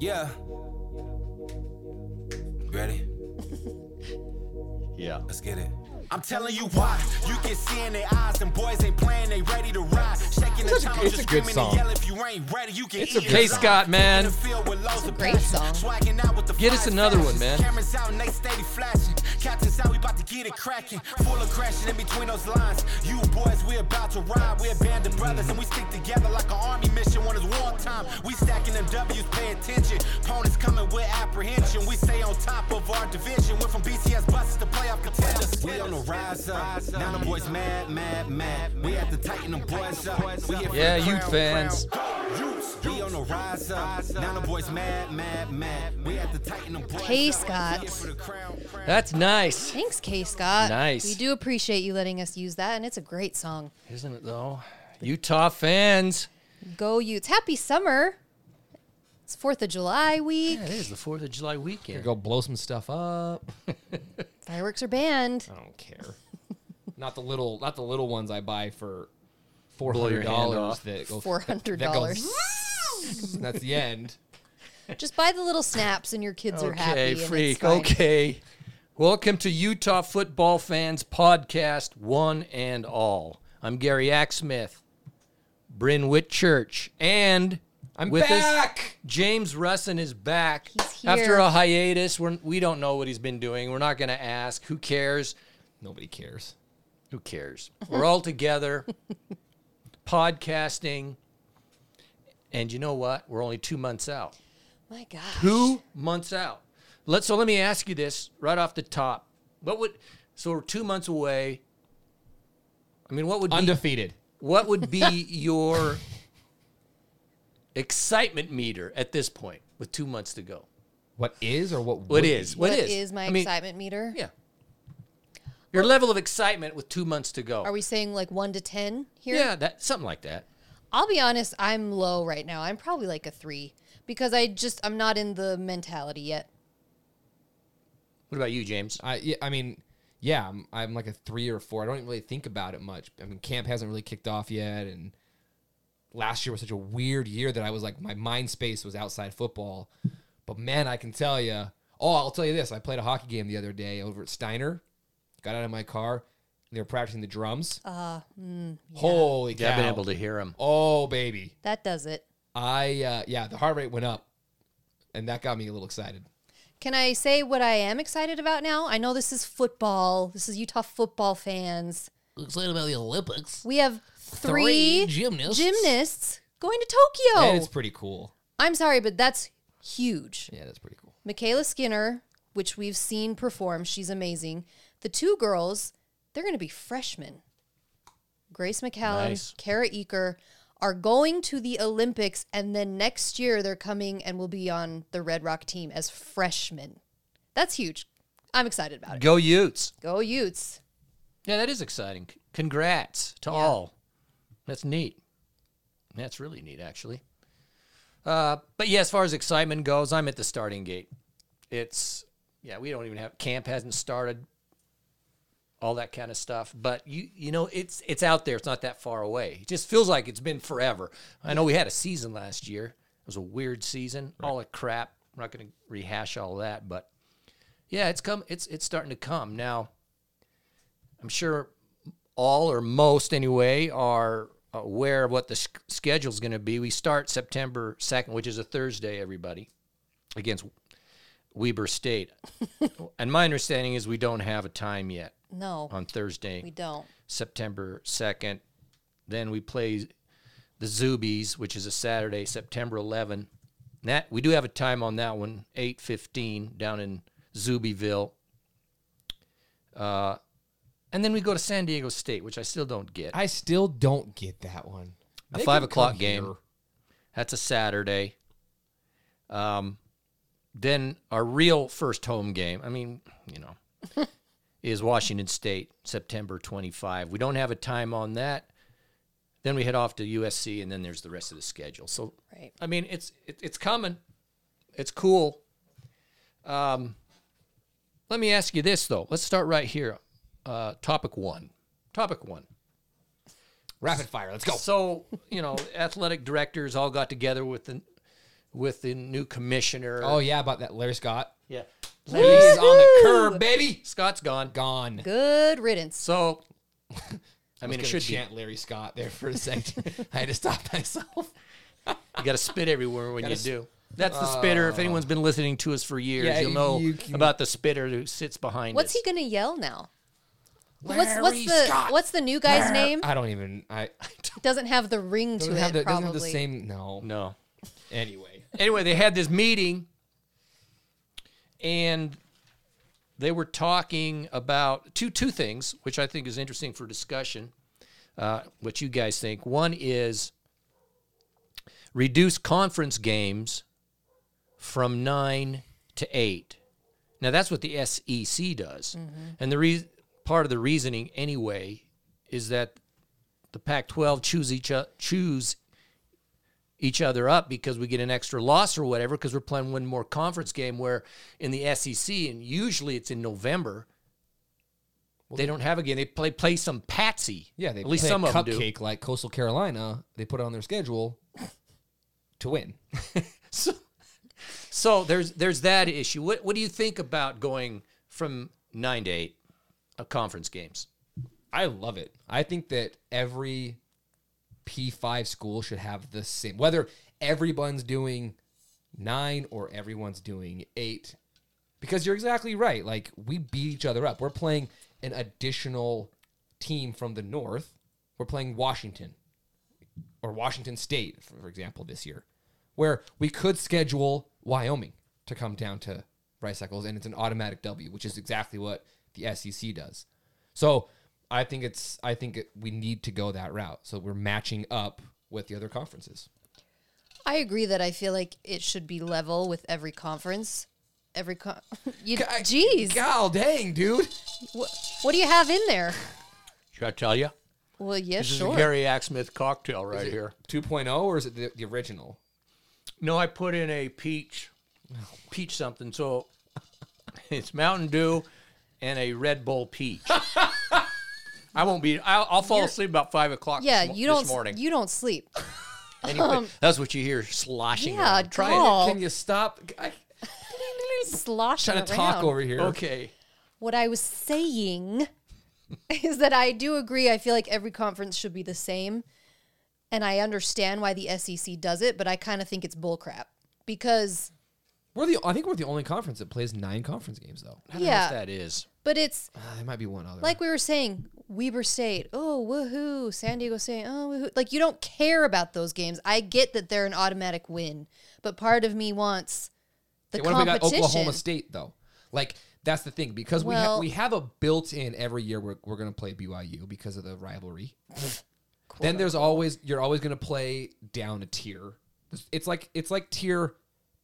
Yeah. Ready? Yeah. Let's get it. I'm telling you why. You can see in their eyes, them boys ain't playing, they ready to ride. Shaking the It's a- channel, it's a just good screaming song. and yell if you ain't ready, you can It's a eat good it song. alive. K. Scott, man. In the field with loads of great song. Swagging out with the Get us another one, man. Cameras out and they steady flashing. Captain's out, we about to get it cracking. Full of crashing in between those lines. You boys, we about to ride. We a band of brothers and we stick together like an army mission when it's wartime. We stacking them W's, pay attention. Opponents coming with apprehension. We stay on top of our division. Went from BCS buses to playoff contenders. We on the rise up. Now the boys mad, mad, mad. We have to tighten them boys up. Yeah, crown, fans. crown. Utes, We on the rise up. Now the boys mad, mad, mad. We have to tighten them boys K. Scott. We here for the crown, crown. That's nice. Thanks, K. Scott. Nice. We do appreciate you letting us use that, and it's a great song. Isn't it though? Utah fans. Go Utes. Happy summer. It's 4th of July week. Yeah, it is the 4th of July weekend. Go blow some stuff up. Fireworks are banned. I don't care. not the little, not the little ones I buy for four Blow your hundred hand dollars. That go $400. that goes- That's the end. Just buy the little snaps and your kids are happy. Okay, and it's freak. fine. Okay. Welcome to Utah Football Fans Podcast, one and all. I'm Gary Axsmith, Bryn Whitchurch, and I'm with us, back. James Russin is back He's after here. a hiatus. We're, we don't know what he's been doing. We're not going to ask. Who cares? Nobody cares. Who cares? We're all together, podcasting, and you know what? We're only two months out. My gosh. two months out. Let so let me ask you this right off the top. What would so we're two months away? I mean, what would be, Undefeated. what would be your excitement meter at this point with two months to go? What is or what? What would is? be? What What is? is my I mean, excitement meter? Yeah. Your level of excitement with two months to go. Are we saying like 1 to 10 here? Yeah, that something like that. I'll be honest, I'm low right now. I'm probably like a 3 because I just I'm not in the mentality yet. What about you, James? I yeah, I mean, yeah, I'm, I'm like a three or four. I don't really think about it much. I mean, camp hasn't really kicked off yet, and last year was such a weird year that I was like, my mind space was outside football. But man, I can tell you. Oh, I'll tell you this: I played a hockey game the other day over at Steiner. Got out of my car. And they were practicing the drums. Uh, Holy cow! Yeah, I've been able to hear them. Oh baby, That does it. I uh, yeah, the heart rate went up, and that got me a little excited. Can I say what I am excited about now? I know this is football. This is Utah football fans. Excited about the Olympics. We have three, Three gymnasts. gymnasts going to Tokyo. And it's pretty cool. I'm sorry, but that's huge. Yeah, that's pretty cool. MyKayla Skinner, which we've seen perform, she's amazing. The two girls, they're going to be freshmen. Grace McCallum, Nice. Kara Eaker are going to the Olympics, and then next year they're coming and will be on the Red Rock team as freshmen. That's huge. I'm excited about it. Go Utes. Go Utes. Yeah, that is exciting. Congrats to all. That's neat. That's really neat, actually. Uh, but yeah, as far as excitement goes, I'm at the starting gate. It's yeah, we don't even have camp hasn't started, all that kind of stuff. But you you know, it's it's out there. It's not that far away. It just feels like it's been forever. I know we had a season last year. It was a weird season. All that crap. I'm not going to rehash all that, but yeah, it's come. It's it's starting to come now. I'm sure all or most anyway are aware of what the schedule is going to be. We start September 2nd, which is a Thursday, everybody, against Weber State. and my understanding is we don't have a time yet No, on Thursday, we don't. September 2nd. Then we play the Zubies, which is a Saturday, September 11. That we do have a time on that one, 8:15 down in Zubyville. Uh, and then we go to San Diego State, which I still don't get. I still don't get that one. A They five o'clock game. here. That's a Saturday. Um, then our real first home game, I mean, you know, is Washington State, September 25. We don't have a time on that. Then we head off to USC, and then there's the rest of the schedule. So, Right. I mean, it's it, it's coming. It's cool. Um, let me ask you this though. Let's start right here. Uh, topic one. Topic one. Rapid fire. Let's go. So, you know, athletic directors all got together with the with the new commissioner. Oh yeah, about that Larry Scott. yeah. He's on the curb, baby. Scott's gone. Gone. Good riddance. So, I I mean, was it gonna should be. chant Larry Scott there for a second. I had to stop myself. You got to spit everywhere when you Gotta s- do. That's the spitter. If anyone's been listening to us for years, Yeah, you'll know you can- about the spitter who sits behind What's us. he gonna yell now? what's Larry what's the Scott. what's the new guy's name? I don't even. I Doesn't have the ring to doesn't it. have the, doesn't probably. have the same. No. No. Anyway, Anyway, they had this meeting and they were talking about two two things, which I think is interesting for discussion. Uh, what you guys think? One is reduce conference games from nine to eight. Now that's what the SEC does, and the re- part of the reasoning anyway is that the Pac-12 choose each o- choose each other up because we get an extra loss or whatever because we're playing one more conference game where in the SEC and usually it's in November they don't have a game they play play some patsy yeah, they at least play some of them do cupcake like Coastal Carolina. They put it on their schedule to win. so, so there's there's that issue what what do you think about going from 9 to 8 of conference games I love it. I think that every P5 school should have the same, whether everyone's doing nine or everyone's doing eight, because you're exactly right. Like, we beat each other up. We're playing an additional team from the North. We're playing Washington or Washington State, for example, this year, where we could schedule Wyoming to come down to Rice Eccles, and it's an automatic W, which is exactly what the SEC does. So I think it's I think it, we need to go that route. So we're matching up with the other conferences. I agree that I feel like it should be level with every conference. Every con- you, jeez, God dang, dude. what, what do you have in there? should I tell you Well, yes, this sure. is a Gary Axsmith cocktail right Is it here 2.0 or is it the, the original? No, I put in a peach, peach something. So it's Mountain Dew and a Red Bull peach. I won't be. I'll, I'll fall asleep about five o'clock. yeah, this, you don't morning. you don't sleep. Anyway, that's what you hear sloshing. Yeah, around. Try Oh. Can you stop? I, Sloshing trying to around. talk over here. Okay. What I was saying is that I do agree. I feel like every conference should be the same, and I understand why the SEC does it, but I kind of think it's bullcrap because. We're the I think we're the only conference that plays nine conference games though. I don't know Yeah. that is. But it's Uh, there might be one other. like we were saying, Weber State, oh woohoo, San Diego State, oh woohoo. Like you don't care about those games. I get that they're an automatic win, but part of me wants the Okay, what if we got competition. Oklahoma State though? Like that's the thing because we ha- we have a built-in every year we're we're gonna play BYU because of the rivalry. then there's always you're always gonna play down a tier. It's like it's like tier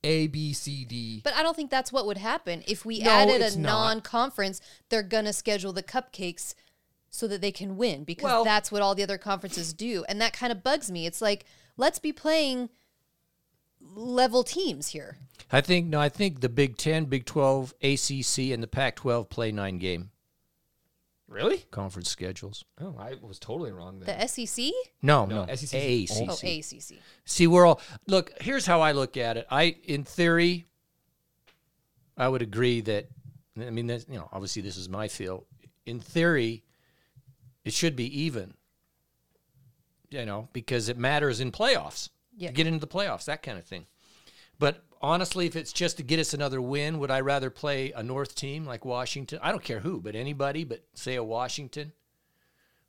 A B C D. But I don't think that's what would happen if we No, added a non-conference. They're gonna schedule the cupcakes so that they can win because Well- that's what all the other conferences do, and that kind of bugs me. It's like let's be playing level teams here. I think no. I think the Big Ten, Big Twelve, ACC, and the Pac-12 play nine game Really? conference schedules. Oh, I was totally wrong there. The SEC, No, No, no, SEC 's AACC. oh ACC. See, we're all look. Here's how I look at it. I, in theory, I would agree that. I mean, that's, you know, obviously this is my feel. In theory, it should be even. You know, because it matters in playoffs. Yeah. Get into the playoffs, that kind of thing. But honestly, if it's just to get us another win, would I rather play a North team like Washington? I don't care who, but anybody, but say a Washington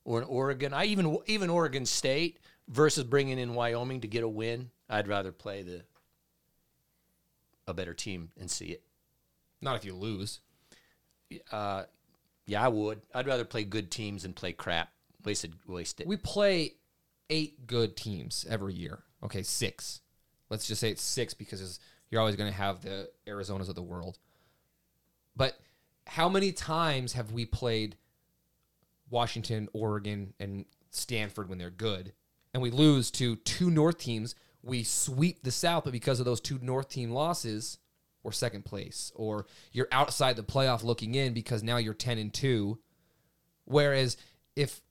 or an Oregon. I even even Oregon State versus bringing in Wyoming to get a win. I'd rather play the a better team and see it. Not if you lose. Uh, yeah, I would. I'd rather play good teams and play crap. Wasted, wasted. We play eight good teams every year. Okay, six. Let's just say it's six because you're always going to have the Arizonas of the world. But how many times have we played Washington, Oregon, and Stanford when they're good, and we lose to two North teams? We sweep the South, but because of those two North team losses, we're second place, or you're outside the playoff looking in because now you're ten and two. Whereas if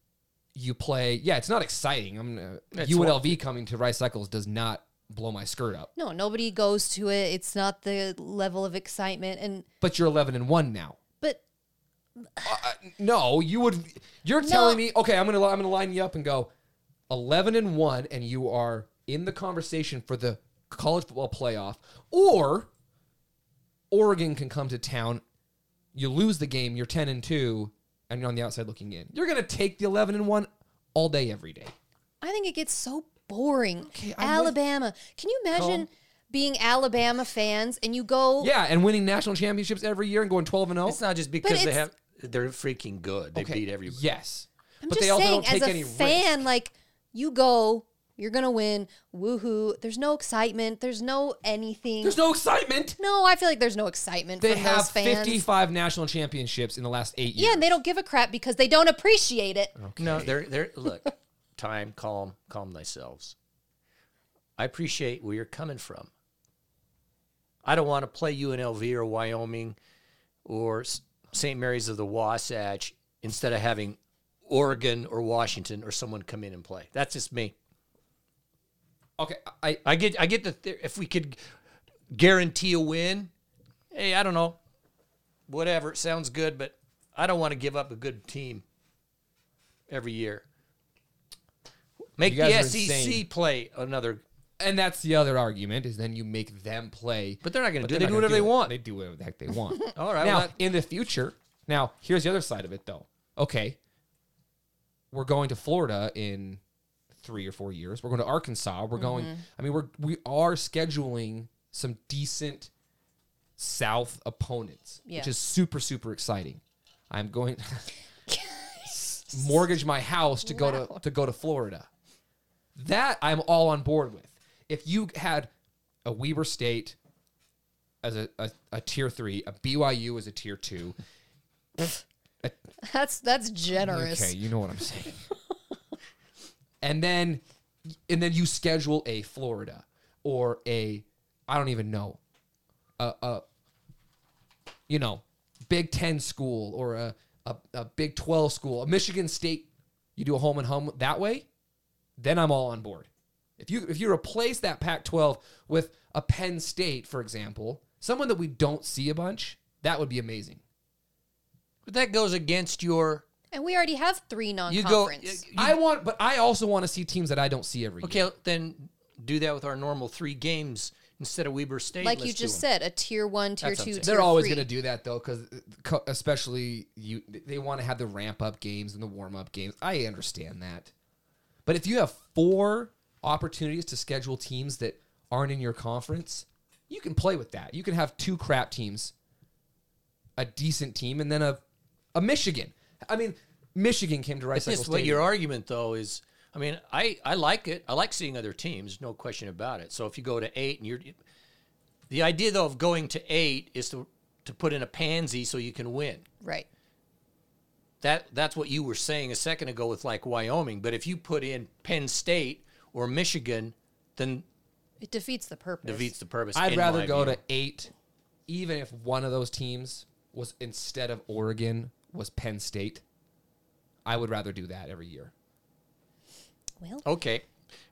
you play, yeah, it's not exciting. I'm uh, It's UNLV coming to Rice Eccles does not blow my skirt up. No, nobody goes to it. It's not the level of excitement. And But you're 11 and one now. but No, you would. You're telling me, okay, I'm gonna I'm gonna line you up and go, 11 and one, and you are in the conversation for the college football playoff, or Oregon can come to town, you lose the game, you're 10 and two, and you're on the outside looking in. You're gonna take the 11 and one all day, every day. I think it gets so boring. I'm with- Alabama. Can you imagine being Alabama fans and you go Yeah, and winning national championships every year and going 12 and 0. It's not just because they have they're freaking good. They beat everybody. Yes. I'm but just they also saying, don't take as a any fan, risk. like you go, you're gonna win. Woohoo! There's no excitement. There's no anything. There's no excitement. no, I feel like there's no excitement They from have those fans. 55 national championships in the last eight years. yeah, and they don't give a crap because they don't appreciate it. No, they're they're look, time, calm, calm thyselves. I appreciate where you're coming from. I don't want to play UNLV or Wyoming or St. Mary's of the Wasatch instead of having Oregon or Washington or someone come in and play. That's just me. Okay, I I get I get the th- if we could guarantee a win, hey, I don't know, whatever, it sounds good, but I don't want to give up a good team every year. Make the SEC play another, and that's the other argument is then you make them play. but they're not going to do. They do whatever they want. They do whatever the heck they want. All right. now well, that- in the future, now here's the other side of it though. Okay, we're going to Florida in three or four years. We're going to Arkansas. We're mm-hmm. going. I mean, we're we are scheduling some decent South opponents, Yeah. which is super super exciting. I'm going mortgage my house to go to to go to Florida. That I'm all on board with. If you had a Weber State as a, a, a tier three, a BYU as a tier two. That's that's generous. Okay, you know what I'm saying. And then and then you schedule a Florida or a I don't even know. A, a you know, Big 10 school or a, a, a Big 12 school, a Michigan State, you do a home and home that way, then I'm all on board. If you if you replace that Pac-12 with a Penn State, for example, someone that we don't see a bunch, that would be amazing. but that goes against your. And we already have three You non-conference. go. you- I want, but I also want to see teams that I don't see every year. okay, then do that with our normal three games instead of Weber State. like you Let's do just them. said, a tier one, tier That's two, saying. tier They're always going to do that though, because especially you, they want to have the ramp up games and the warm up games. I understand that, but if you have four opportunities to schedule teams that aren't in your conference, you can play with that. You can have two crap teams, a decent team, and then a a Michigan. I mean, Michigan came to Rice It's Cycle just what your argument though is. I mean, I I like it. I like seeing other teams. No question about it. So if you go to eight and you're, the idea though of going to eight is to to put in a pansy so you can win. Right. That that's what you were saying a second ago with like Wyoming. But if you put in Penn State or Michigan, then It defeats the purpose. defeats the purpose. I'd rather go view. to eight, even if one of those teams was instead of Oregon was Penn State. I would rather do that every year. Well, Okay,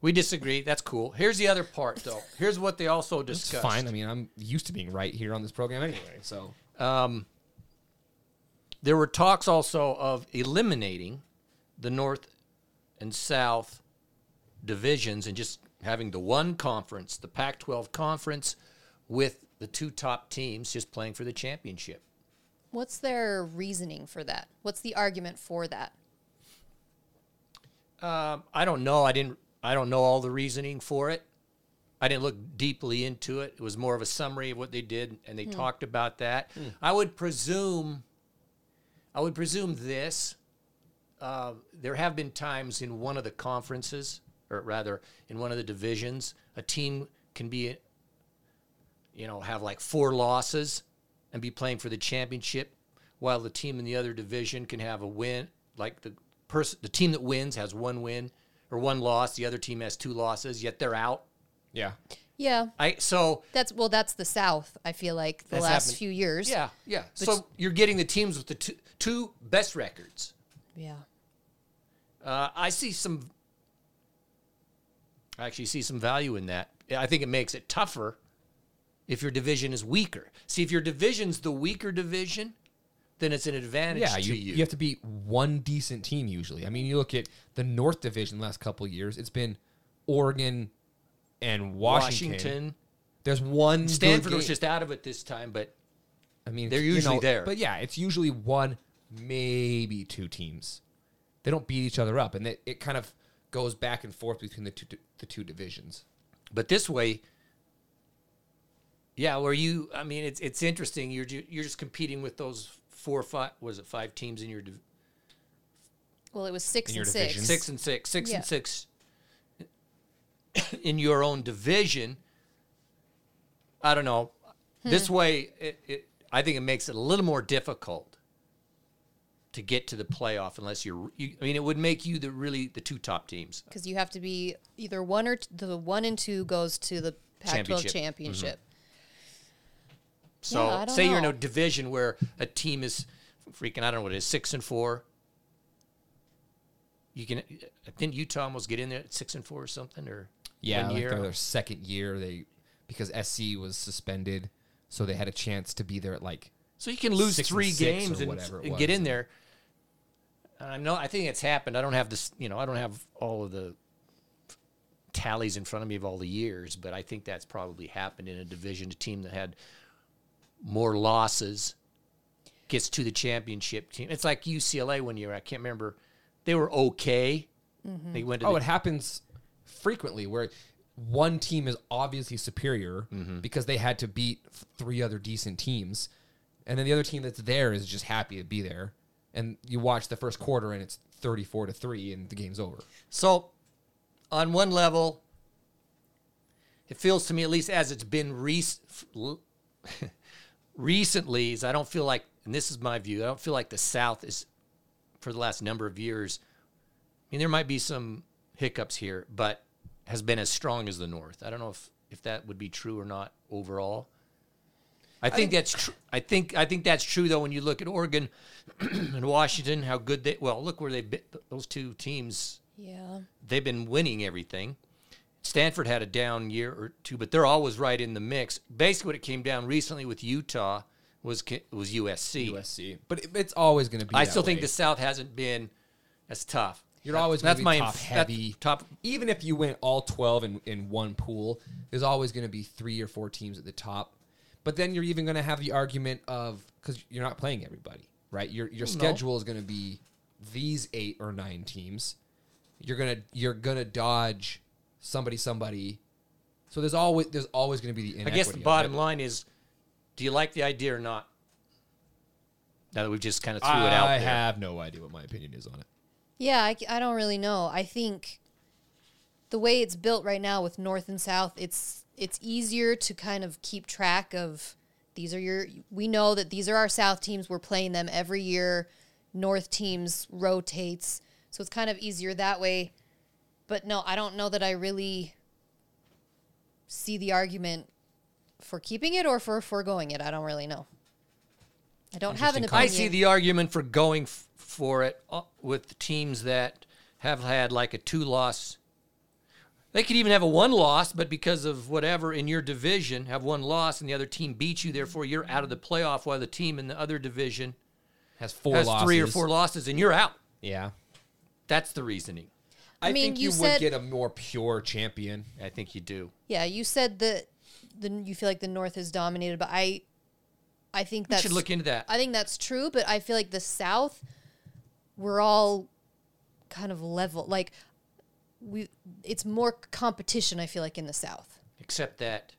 we disagree. That's cool. Here's the other part though. Here's what they also It's discussed. fine. I mean, I'm used to being right here on this program anyway. So Um, there were talks also of eliminating the North and South divisions and just having the one conference, the Pac 12 conference, with the two top teams just playing for the championship. What's their reasoning for that? What's the argument for that? Um, I don't know. I didn't. I don't know all the reasoning for it. I didn't look deeply into it. It was more of a summary of what they did, and they talked about that. I would presume. I would presume this. Uh, there have been times in one of the conferences, or rather, in one of the divisions, a team can be, you know, have like four losses and be playing for the championship, while the team in the other division can have a win. Like the person, the team that wins has one win or one loss. The other team has two losses, yet they're out. yeah, Yeah, I so that's well, that's the South. I feel like the last happened- few years. yeah, yeah. But so you're getting the teams with the two, two best records. yeah. Uh, I see some. I actually see some value in that I think it makes it tougher if your division is weaker. See, if your division's the weaker division, then it's an advantage Yeah, to you, you. you have to beat one decent team usually. I mean, you look at the North Division the last couple years, it's been Oregon and Washington. Washington, There's one Stanford was just out of it this time, but I mean, they're you usually know, there. But yeah, it's usually one, maybe two teams. They don't beat each other up, and it, it kind of goes back and forth between the two the two divisions. but this way, yeah, where you, I mean, it's it's interesting. You're ju- you're just competing with those four or five. Was it five teams in your div- Well, it was six In your and division. six. six and six, six Yeah. and six in your own division. I don't know. Hmm. This way, it, it, I think it makes it a little more difficult to get to the playoff unless you're. You, I mean, it would make you the really the two top teams. because you have to be either one or t- the one and two goes to the Pac-12 Championship. championship. So Yeah, say you're in a division where a team is freaking. I don't know what it is, six and four. You can. Didn't Utah almost get in there at six and four or something or Yeah, like year? their, their second year, they because SC was suspended, so they had a chance to be there at like So you can lose three games and, whatever and get in there. I know. I think it's happened. I don't have this. You know, I don't have all of the tallies in front of me of all the years, but I think that's probably happened in a division. A team that had more losses gets to the championship team. It's like UCLA one year. I can't remember. They were okay. They went to Oh, the, it happens frequently where one team is obviously superior Mm-hmm. because they had to beat three other decent teams, and then the other team that's there is just happy to be there. And you watch the first quarter and it's thirty-four to three, and the game's over. So, on one level, it feels to me, at least as it's been rec- recently, is I don't feel like, and this is my view, I don't feel like the South is, for the last number of years, I mean, there might be some hiccups here, but has been as strong as the North. I don't know if, if that would be true or not overall. I think that's true. I think I think that's true though. When you look at Oregon and Washington, how good they well look where they bit those two teams Yeah. they've been winning everything. Stanford had a down year or two, but they're always right in the mix. Basically, what it came down recently with Utah was was USC. USC, but it, it's always going to be. I that still think the South hasn't been as tough. You're That- always gonna that's be my top inf- heavy. that- top. even if you win all 12 in, in one pool, there's always going to be three or four teams at the top. But then you're even going to have the argument of because you're not playing everybody, right? Your your No. schedule is going to be these eight or nine teams. You're gonna you're gonna dodge somebody somebody. So there's always there's always going to be the I guess the bottom it. line is, do you like the idea or not? Now that we've just kind of threw it I out there. I have no idea what my opinion is on it. Yeah, I, I don't really know. I think the way it's built right now with North and South, it's it's easier to kind of keep track of these are your we know that these are our South teams. We're playing them every year. North teams rotates. So it's kind of easier that way. But no, I don't know that I really see the argument for keeping it or for foregoing it. I don't really know. I don't have an opinion. I see the argument for going f- for it uh, with teams that have had like a two loss. They could even have a one loss, but because of whatever in your division, have one loss and the other team beats you, therefore you're out of the playoff while the team in the other division Has four has losses. three or four losses and you're out. Yeah. That's the reasoning. I, mean, think you you, said- would get a more pure champion. I think you do. Yeah, you said that the you feel like the North is dominated, but I I think that should look into that. I think that's true, but I feel like the South we're all kind of level like we it's more competition I feel like in the South. Except that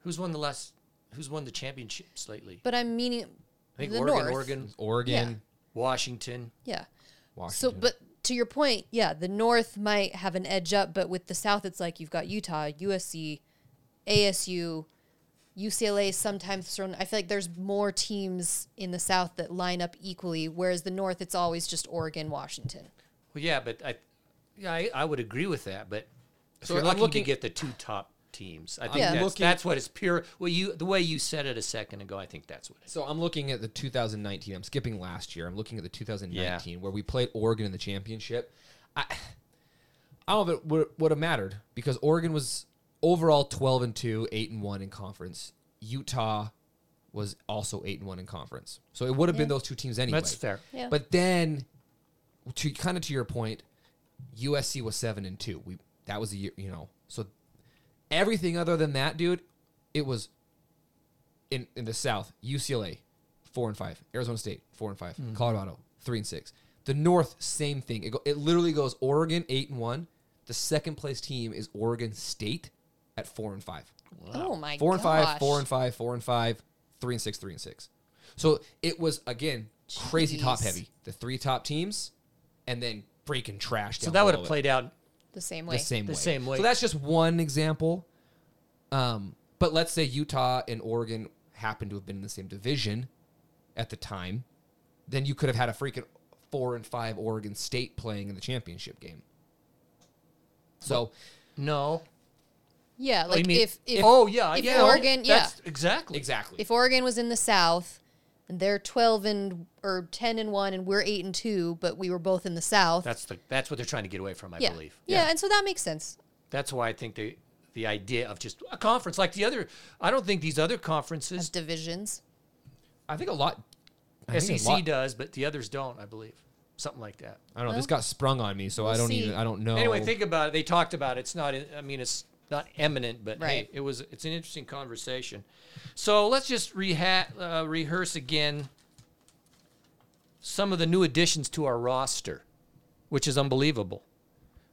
who's won the last who's won the championships lately? But I'm meaning I think the Oregon, North. Oregon, Oregon, Washington. Yeah. So but to your point, yeah, the North might have an edge up, but with the South it's like you've got Utah, USC, ASU, UCLA sometimes thrown I feel like there's more teams in the South that line up equally, whereas the North it's always just Oregon, Washington. Well, yeah, but I, yeah, I, I would agree with that. But So so you're I'm lucky looking- to get the two top teams. I think Yeah. that's, looking- that's what it's pure. Well, you the way you said it a second ago, I think that's what it is. So I'm looking at the 2019. I'm skipping last year. I'm looking at the 2019 where we played Oregon in the championship. I I don't know if it would, would have mattered because Oregon was overall 12 and 2, 8 and 1 in conference. Utah was also 8 and 1 in conference. So it would have been those two teams anyway. That's fair. Yeah. But then to kind of to your point, USC was 7 and 2. We that was a year, you know. So everything other than that, dude, it was in in the South, UCLA 4 and 5, Arizona State 4 and 5, mm. Colorado 3 and 6. The North same thing. It, go, it literally goes Oregon 8 and 1. The second place team is Oregon State at 4 and 5 Oh my four and gosh. five, four and five, four and five, three and six, three and six. So it was again crazy top heavy. The three top teams, and then freaking trash. So that would have played out. The same way. the same The way. same way. So that's just one example. Um, but let's say Utah and Oregon happened to have been in the same division at the time, then you could have had a freaking four and five Oregon State playing in the championship game. So No. Yeah, you like mean- if, if oh yeah, if yeah. Oregon, yeah, That's exactly. exactly. if Oregon was in the South and they're twelve and or ten and one and we're eight and two, but we were both in the South. That's the that's what they're trying to get away from, I yeah. believe. yeah, and so that makes sense. That's why I think they the idea of just a conference like the other. I don't think these other As conferences, divisions. I think a lot. I think a SEC lot- does, but the others don't. I believe something like that. I don't know. this got sprung on me, so I we'll don't see. even. I don't know. Anyway, think about it. They talked about it. It's not. I mean, it's not eminent, but hey, it was. It's an interesting conversation. So let's just reha- uh, rehearse again some of the new additions to our roster, which is unbelievable.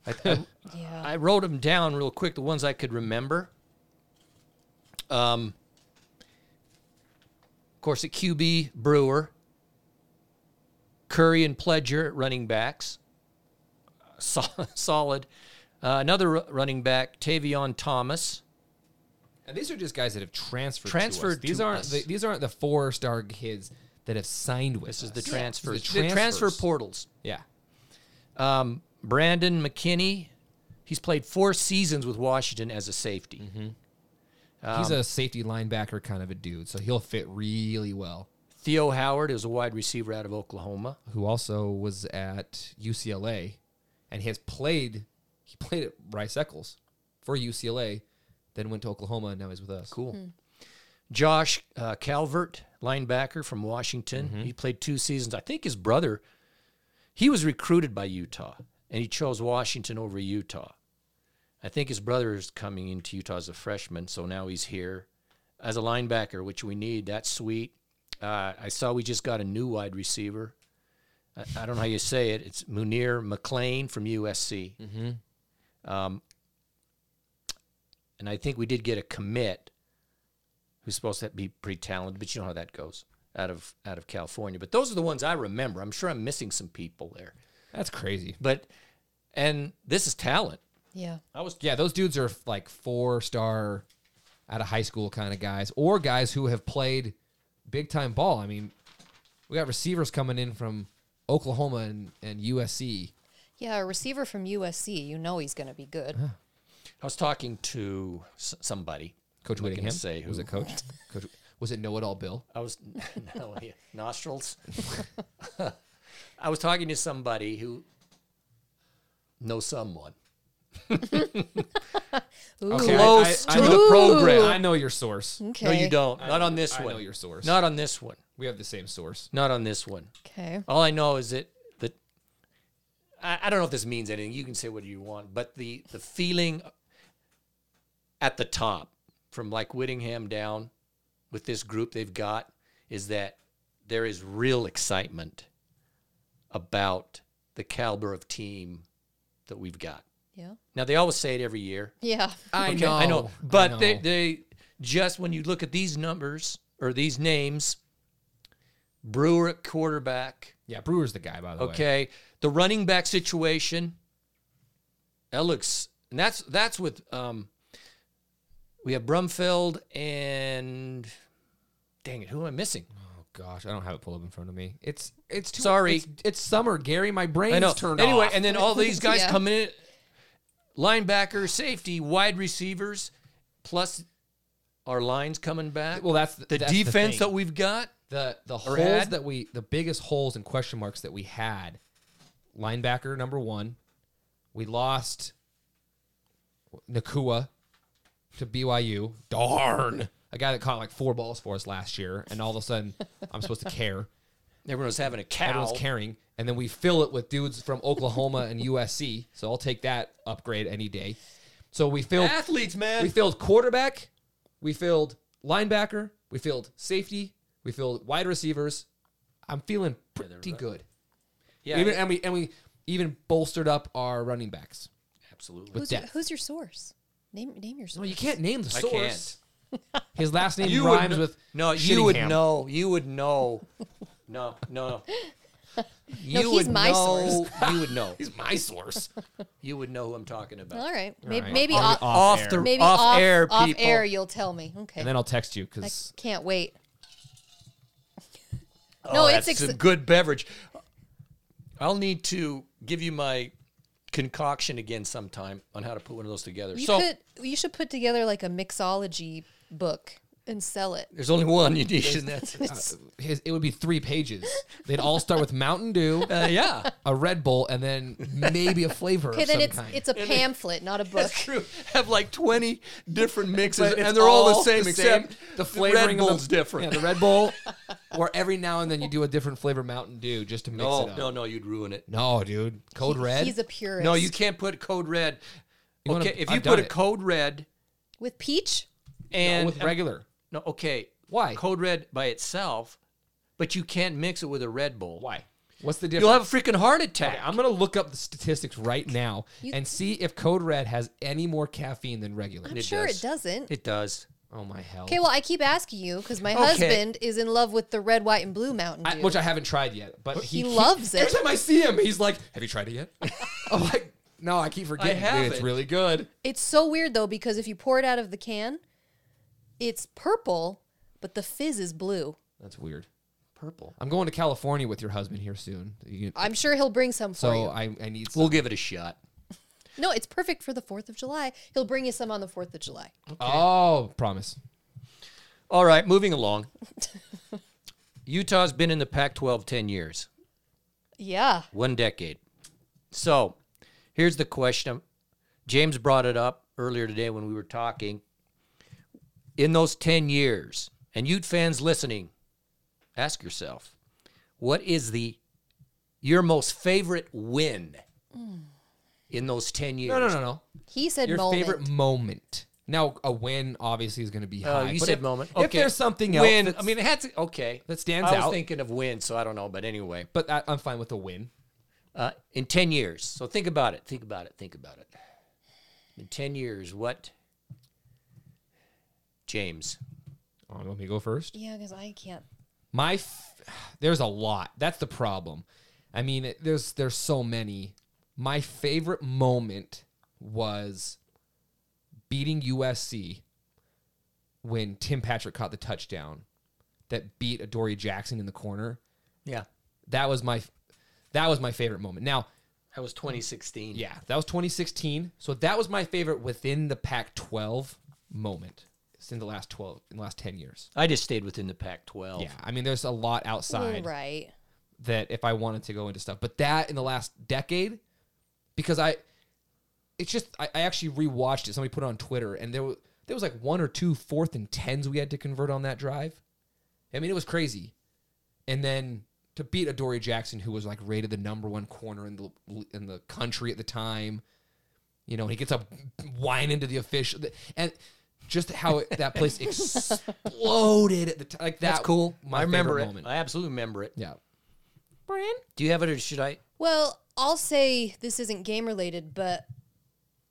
I, I, Yeah. I wrote them down real quick, the ones I could remember. Um, of course, at QB, Brewer, Curry and Pledger at running backs, Sol- solid. Uh, another r- running back, Tavion Thomas. and these are just guys that have transferred. Transferred. These aren't. The, these aren't the four-star kids that have signed with This is us. the transfer, These are the transfer portals. Yeah. Um, Brandon McKinney, he's played four seasons with Washington as a safety. He's a safety linebacker kind of a dude, so he'll fit really well. Theo Howard is a wide receiver out of Oklahoma. Who also was at UCLA, and he has played. He played at Rice Eccles for UCLA, then went to Oklahoma, and now he's with us. Cool. Josh uh, Calvert, linebacker from Washington. He played two seasons. I think his brother, he was recruited by Utah, and he chose Washington over Utah. I think his brother is coming into Utah as a freshman, so now he's here as a linebacker, which we need. That's sweet. Uh, I saw we just got a new wide receiver. I, I don't know how you say it. It's Munir McClain from USC. Um, and I think we did get a commit who's supposed to be pretty talented, but you know how that goes out of out of California. But those are the ones I remember. I'm sure I'm missing some people there. That's crazy. But and this is talent. Yeah. I was Yeah, those dudes are like four-star out of high school kind of guys, or guys who have played big-time ball. I mean, we got receivers coming in from Oklahoma and, and USC. Yeah, a receiver from USC, you know he's going to be good. I was talking to s- somebody. Coach I'm Whittingham. say who. Was it Coach? Coach was it Know It All Bill? I was no yeah, nostrils. I was talking to somebody who knows someone Okay, close I- I- to I the know- program. I know your source. Okay. No, you don't. I Not know- on this one. I one. know your source. Not on this one. We have the same source. Not on this one. Okay. All I know is that that I, I don't know if this means anything. You can say what you want, but the the feeling at the top from like Whittingham down with this group they've got is that there is real excitement about the caliber of team that we've got. Yeah. Now they always say it every year. Yeah. I Okay, know. I know. But I they know. they just when you look at these numbers or these names, Brewer at quarterback, yeah, Brewer's the guy, by the way. Okay, the running back situation. That looks, and that's that's with um. We have Brumfeld and, dang it, who am I missing? Oh gosh, I don't have it pulled up in front of me. It's it's too, Sorry. It's, it's summer, Gary. My brain's I know. turned anyway, off. and then all these guys Yeah. come in, linebacker, safety, wide receivers, plus our lines coming back. well, that's the that's defense thing. that we've got. the the holes had? that we the biggest holes and question marks that we had linebacker number one we lost Nacua to BYU. Darn. A guy that caught like four balls for us last year, and all of a sudden I'm supposed to care. Everyone's having a cow. Everyone's caring. And then we fill it with dudes from Oklahoma and USC. So I'll take that upgrade any day. So we filled Athletes, man. we filled quarterback, we filled linebacker, we filled safety, we filled wide receivers. I'm feeling pretty good. Yeah, Even and we and we even bolstered up our running backs. absolutely. Who's your, depth. who's your source? Name name your source. No, you can't name the I source. His last name You would rhymes kn- with no. You would Shittingham. know. You would know. No, no. You he's would my know, You would know. He's my source. You would know who I'm talking about. All right, maybe right. maybe Off- off, Off air. the maybe off, off air, off air. You'll tell me. Okay, and then I'll text you because I because can't wait. Oh, No, that's it's ex- some good beverage. I'll need to give you my concoction again sometime on how to put one of those together. You so could you should put together like a mixology book and sell it. there's only one you need, and that's his, it would be three pages. They'd all start with Mountain Dew, uh, yeah. a Red Bull, and then maybe a flavor Okay, of then some it's kind. it's a pamphlet, not a book. That's true. Have like 20 different mixes, and they're all, the same, the except same. The flavoring Red of the- different. Yeah, the Red Bull, or every now and then you do a different flavor Mountain Dew just to mix no, it up. no, no, you'd ruin it. No, dude. Code Red. He's a purist. No, you can't put Code Red. You wanna- okay, if you I've put a it. Code Red with peach. and with regular. No, okay, Why? Code Red by itself, but you can't mix it with a Red Bull. Why? What's the difference? You'll have a freaking heart attack. Okay, I'm gonna look up the statistics right now You- and see if Code Red has any more caffeine than regular. I'm It sure does. it doesn't. it does. Oh my hell! Okay, well, I keep asking you because my Okay. husband is in love with the red, white, and blue Mountain I, Dew. which I haven't tried yet, but he, He loves it. Every time I see him, he's like, "Have you tried it yet?" I'm like, "No, I keep forgetting. have Dude, it's it. really good." it's so weird though because if you pour it out of the can, it's purple, but the fizz is blue. That's weird. Purple. I'm going to California with your husband here soon. You- I'm sure he'll bring some for so you. I, I need some. We'll give it a shot. No, it's perfect for the Fourth of July. He'll bring you some on the Fourth of July. Oh, promise. All right, moving along. Utah's been in the Pac 12 10 years, Yeah. one decade. So here's the question. James brought it up earlier today when we were talking. In those 10 years, and Ute fans listening, ask yourself, what is the your most favorite win in those 10 years? No, no, no, no. He said Your moment. favorite moment. Now, a win obviously is going to be Oh, high. you but said if- moment. If Okay. there's something else, win. I mean, it had to, okay. that stands out. I was out. thinking of win, so I don't know, but anyway. but I, I'm fine with a win. Uh, in 10 years. So think about it. Think about it. Think about it. In 10 years, what? James. Oh, let me go first. Yeah, because I can't. My, f- there's a lot. That's the problem. I mean, it, there's there's so many. My favorite moment was beating USC when Tim Patrick caught the touchdown that beat Adoree Jackson in the corner. Yeah. That was my that was my favorite moment. Now, That was 2016. yeah, that was 2016. So that was my favorite within the Pac-12 moment. It's in the last 12 in the last 10 years. I just stayed within the Pac 12. Yeah, I mean, there's a lot outside. Right. that if I wanted to go into stuff. But that in the last decade, because I, it's just I, I actually rewatched it. Somebody put it on Twitter, and there was there was like one or two fourth and tens we had to convert on that drive. I mean, it was crazy. And then to beat Adoree Jackson, who was like rated the number one corner in the in the country at the time, you know, he gets up whining to the official, and just how it, that place exploded at the time. Like that, That's cool. My I remember favorite it. moment. I absolutely remember it. Yeah. Brian? Do you have it or should I? Well, I'll say this isn't game related, but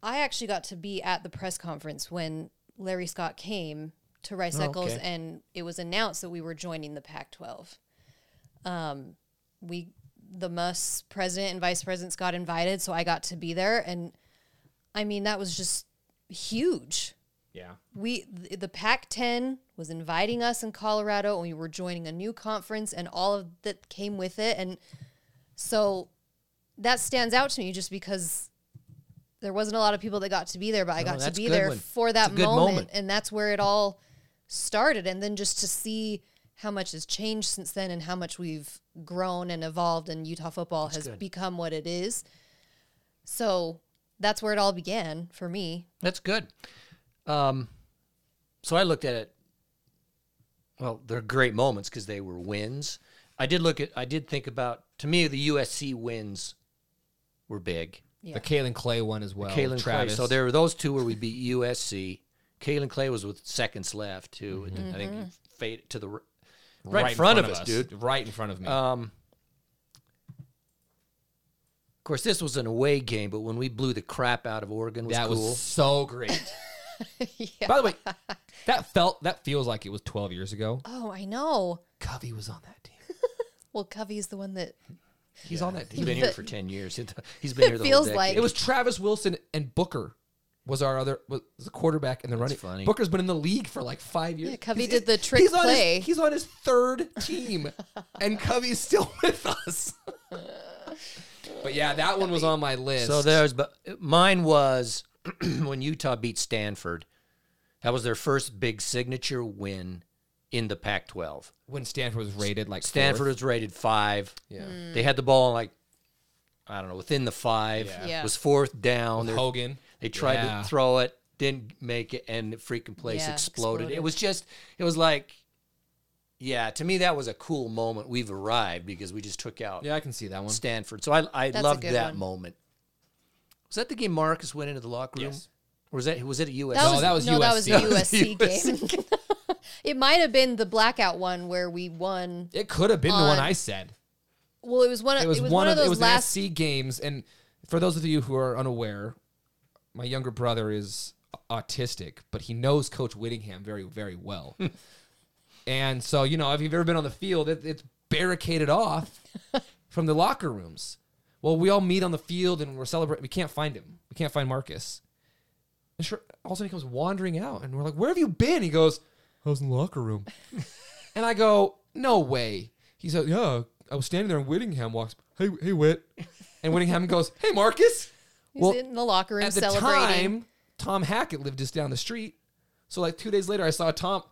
I actually got to be at the press conference when Larry Scott came to Rice Oh, Eccles okay. and it was announced that we were joining the Pac 12. Um, we, the MUS president and vice presidents got invited, so I got to be there. And I mean, that was just huge. Yeah. we the Pac-10 was inviting us in Colorado, and we were joining a new conference, and all of that came with it, and so that stands out to me just because there wasn't a lot of people that got to be there, but I No, got to be there one. for that moment, moment. and that's where it all started, and then just to see how much has changed since then, and how much we've grown and evolved, and Utah football has good. become what it is. So that's where it all began for me. That's good. Um, so I looked at it. Well, they're great moments because they were wins. I did look at. I did think about. To me, the USC wins were big. Yeah. The Kaelin Clay one as well. Kaelin Clay. Travis. So there were those two where we beat USC. Kaelin Clay was with seconds left too. Mm-hmm. and I think fade to the r- right, in front, of us, dude. Right in front of me. Um, of course, this was an away game, but when we blew the crap out of Oregon, was that cool. was so great. By the way, that felt that feels like it was 12 years ago. Oh, I know. Covey was on that team. Well, Covey's the one that He's on that He's been here for ten years. He's been here the feels whole like- It was Travis Wilson and Booker was our other was the quarterback in the running. funny. Booker's been in the league for like five years. Yeah, Covey He's- did the trick he's on play. His, he's on his third team, and Covey's still with us. but yeah, that one was on my list. So there's, but mine was when Utah beat Stanford. That was their first big signature win in the Pac-12. when Stanford was rated like Stanford fourth. was rated five. yeah, hmm. They had the ball like I don't know within the five. Yeah. Yeah. Was fourth down. They- Hogan. They tried Yeah. to throw it, didn't make it, and the freaking place Yeah, exploded. exploded. It was just, it was like, yeah. To me, that was a cool moment. We've arrived because we just took out Yeah, I can see that one. Stanford. So I, I That's loved that one. moment. Was that the game Marcus went into the locker room? Yes. Or was that was it a US? that No, that was no, that was the USC. USC game. it might have been the blackout one where we won. It could have been the one I said. Well, it was one. Of, It was, one, of, those it was last. an SC games, and for those of you who are unaware, my younger brother is autistic, but he knows Coach Whittingham very, very well. and so, you know, if you've ever been on the field, it, it's barricaded off from the locker rooms. Well, we all meet on the field and we're celebrating. We can't find him. We can't find Marcus. And sure, all of a sudden he comes wandering out, and we're like, "Where have you been?" He goes, "I was in the locker room." and I go, "No way." He said, "Yeah, I was standing there, and Whittingham walks. Hey, hey, Whit." And Whittingham goes, "Hey, Marcus." He's well, in the locker room At the celebrating. time, Tom Hackett lived just down the street. So like two days later, I saw Tom.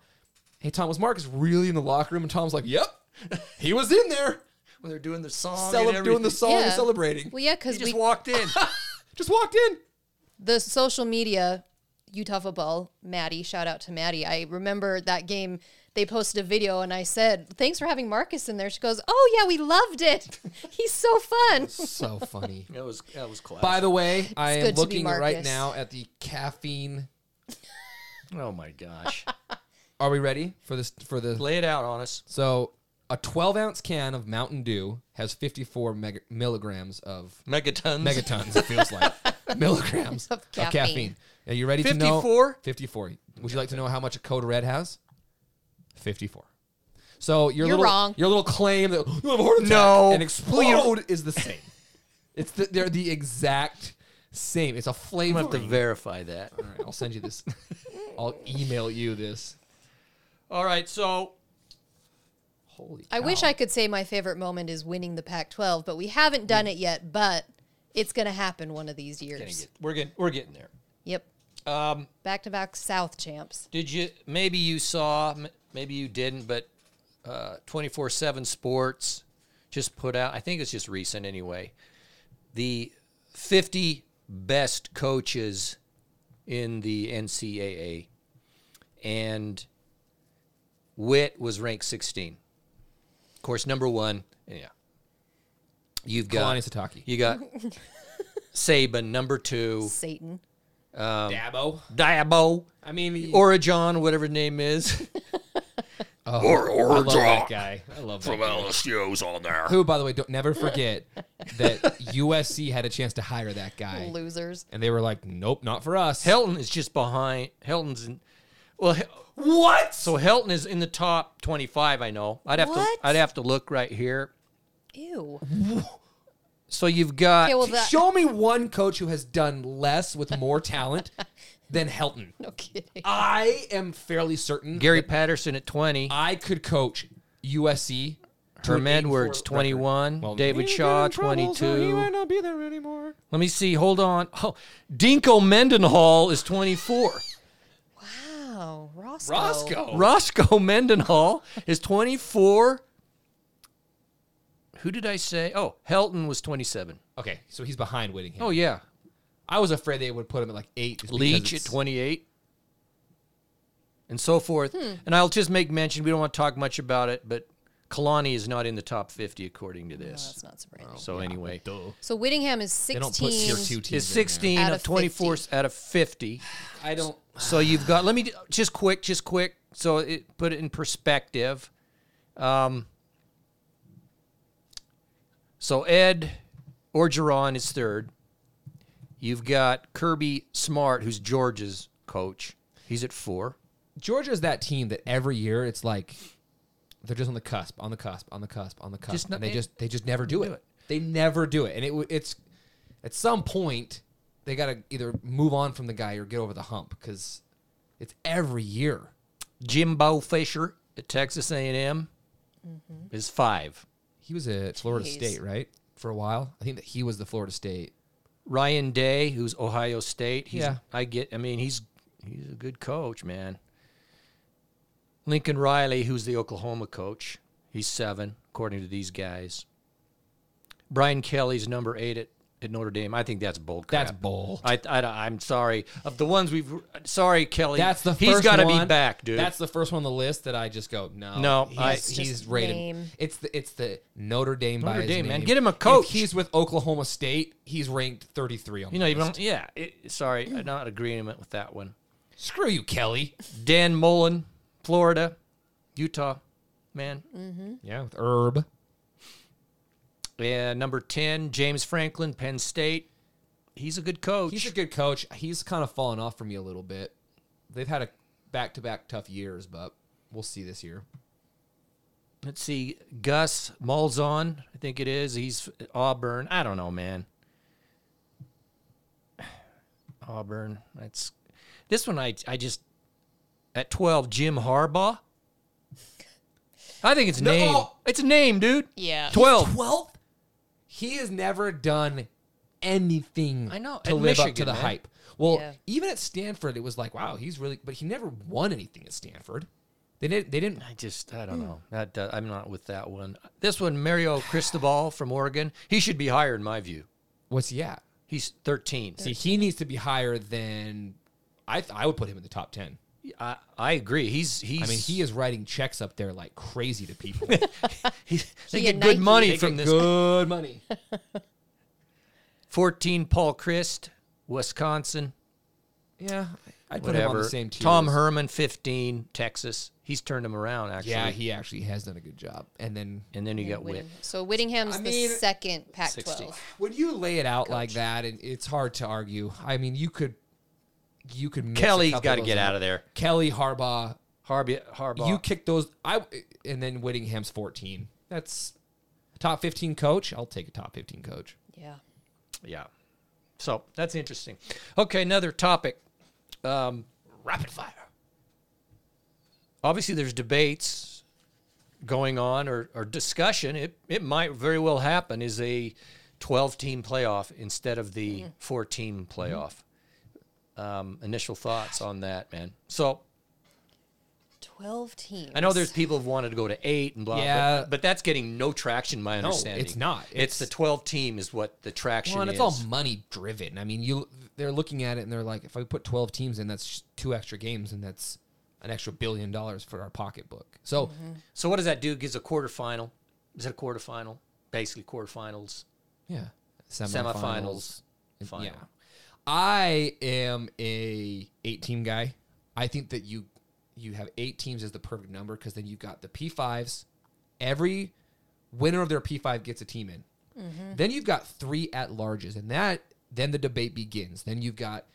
Hey, Tom, was Marcus really in the locker room? And Tom's like, "Yep, he was in there, when they're doing the song, cele- and doing the song Yeah. and celebrating." Well, yeah, He because just we walked in. Just walked in. the social media Utah football, Maddie, shout out to Maddie. I remember that game. They posted a video, and I said, "Thanks for having Marcus in there." She goes, "Oh yeah, we loved it. He's so fun." So funny. that was that was classic. By the way, I am good to be looking right Marcus. now at the caffeine. oh my gosh, Are we ready for this? For the lay it out on us. so a 12 ounce can of Mountain Dew has 54 mega, milligrams of Megatons. megatons. it feels like milligrams Of of caffeine. caffeine. Are you ready to know? 54? 54. Would you like to know how much a Code Red has? 54. So your You're little wrong. your little claim that you have a heart attack No. and explode is the same. It's the, they're the exact same. It's a I'm flavor. gonna have to verify that. All right, I'll send you this. I'll email you this. All right, so Holy I wish. I could say my favorite moment is winning the Pac-12, but we haven't done it yet. But it's gonna happen one of these years. get, we're getting we're getting there. Yep, Um, back-to-back South champs. did you? Maybe you saw. Maybe you didn't. But twenty four seven Sports just put out. I think it's just recent anyway. The fifty best coaches in the NCAA, and Whit was ranked sixteen. Of course, number one. Yeah. You've got Kalani Sitake. You got Saban, number two. Satan. Um, Dabo. Diabo, I mean, Orijon, whatever his name is. oh, Or- or I love John. that guy. I love that From guy. LSU's on there. Who, by the way, don't never forget that USC had a chance to hire that guy, Losers. and they were like, "Nope, not for us." Helton is just behind. Helton's in. Well, what? So Helton is in the top 25. I know. I'd have What? to. I'd have to look right here. Ew. So you've got Okay, well, Show me one coach who has done less with more talent than Helton. no kidding. I am fairly certain Gary Patterson at 20, I could coach USC. Term Herm Edwards 21, Well, David Shaw 22. not be there anymore. Let me see. Hold on. Oh, Dinko Mendenhall is 24. Roscoe. Roscoe. Roscoe Mendenhall is twenty-four. Who did I say? Oh, Helton was twenty-seven. Okay, so he's behind Whittingham. Oh yeah. I was afraid they would put him at like eight. Leach at 28, and so forth. Hmm. And I'll just make mention. We don't want to talk much about it, but Kalani is not in the top 50 according to No, this. that's not surprising. so anyway, So Whittingham is They don't 16. put tier two teams. is in there. 16 Out of of 24 50. out of 50. I don't. So you've got. Let me just quick, just quick. So it, put it in perspective. Um, so Ed Orgeron is third. You've got Kirby Smart, who's Georgia's coach. He's at four. Georgia's that team that every year it's like they're just on the cusp, on the cusp, on the cusp, on the cusp. Just not- and they it- just they just never do it. do it. They never do it, and it it's at some point they got to either move on from the guy or get over the hump because it's every year. Jimbo Fisher at Texas A&M mm-hmm. is five. He was at Florida Jeez. State, right, for a while. I think that he was the Florida State. Ryan Day, who's Ohio State. He's, Yeah. I get. I mean, he's he's a good coach, man. Lincoln Riley, who's the Oklahoma coach, he's seven according to these guys. Brian Kelly's number eight at, at Notre Dame. I think that's bull crap. That's bull. I, I am sorry of the ones we've. Sorry, Kelly. That's the He's first got to be one- back, dude. That's the first one on the list that I just go no. No, he's, I- he's rated. name. It's the it's the Notre Dame. by Notre Dame, man. Get him a If coach. he's with Oklahoma State. He's ranked 33 on you the know, you don't. Yeah. It, sorry, I'm not agreement with that one. Screw you, Kelly. Dan Mullen, Florida, Utah, man. Mm-hmm. Yeah, with Herb. And number 10, James Franklin, Penn State. He's a good coach. He's a good coach. He's kind of fallen off for me a little bit. They've had a back-to-back tough years, but we'll see this year. Let's see, Gus Malzahn, I think it is. He's Auburn. I don't know, man. Auburn. That's this one. I I just at 12, Jim Harbaugh. I think it's No. name. It's a name, dude. Yeah. 12. 12th. He has never done anything I know, to at live up to Michigan, the man. hype. Well, Yeah. even at Stanford, it was like, wow, he's really, but he never won anything at Stanford. They didn't. They didn't. I just I don't know. That uh, I'm not with that one. This one, Mario Cristobal from Oregon. He should be higher in my view. What's he at? He's 13. See, he needs to be higher than. I th- I would put him in the top ten. I, I agree. He's he's. I mean, he is writing checks up there like crazy to people. he's they He get good Nike. money They from get this. good money. 14, Paul Chryst, Wisconsin. Yeah, I'd put him on Whatever. the same tier. Tom as- Herman, 15, Texas. He's turned him around actually. Yeah, he actually has done a good job. And then and then you got Whit. Whittingham. So Whittingham's I mean, the second 60. Pac-12. when you lay it out like that, and it's hard to argue. I mean, you could, you could. mix a Kelly's couple got to get out of there. Kelly Harbaugh. Harbaugh. Harbaugh. You kick those. I and then Whittingham's fourteen. That's top fifteen coach. I'll take a top fifteen coach. Yeah. yeah. So that's interesting. Okay, another topic. Um, Rapid fire. obviously there's debates going on or, or discussion it, it might very well happen is a 12 team playoff instead of the 4 team playoff um, initial thoughts on that man so 12 teams. i know there's people who've wanted to go to 8 and blah Yeah. but, but that's getting no traction my No, understanding it's not. it's, the 12 team is what the traction Well, and it's is all money driven. I mean, you they're looking at it and they're like, if I put twelve teams in, that's two extra games, and that's an extra billion dollars for our pocketbook. So so what does that do gives a quarterfinal is it a quarterfinal basically quarterfinals yeah, Semifinals, And- final. Yeah, I am a eight team guy. I think that you you have eight teams is the perfect number because then you've got the P fives. Every winner of their P five gets a team in. Mm-hmm. Then you've got three at larges, and that then the debate begins. Then you've got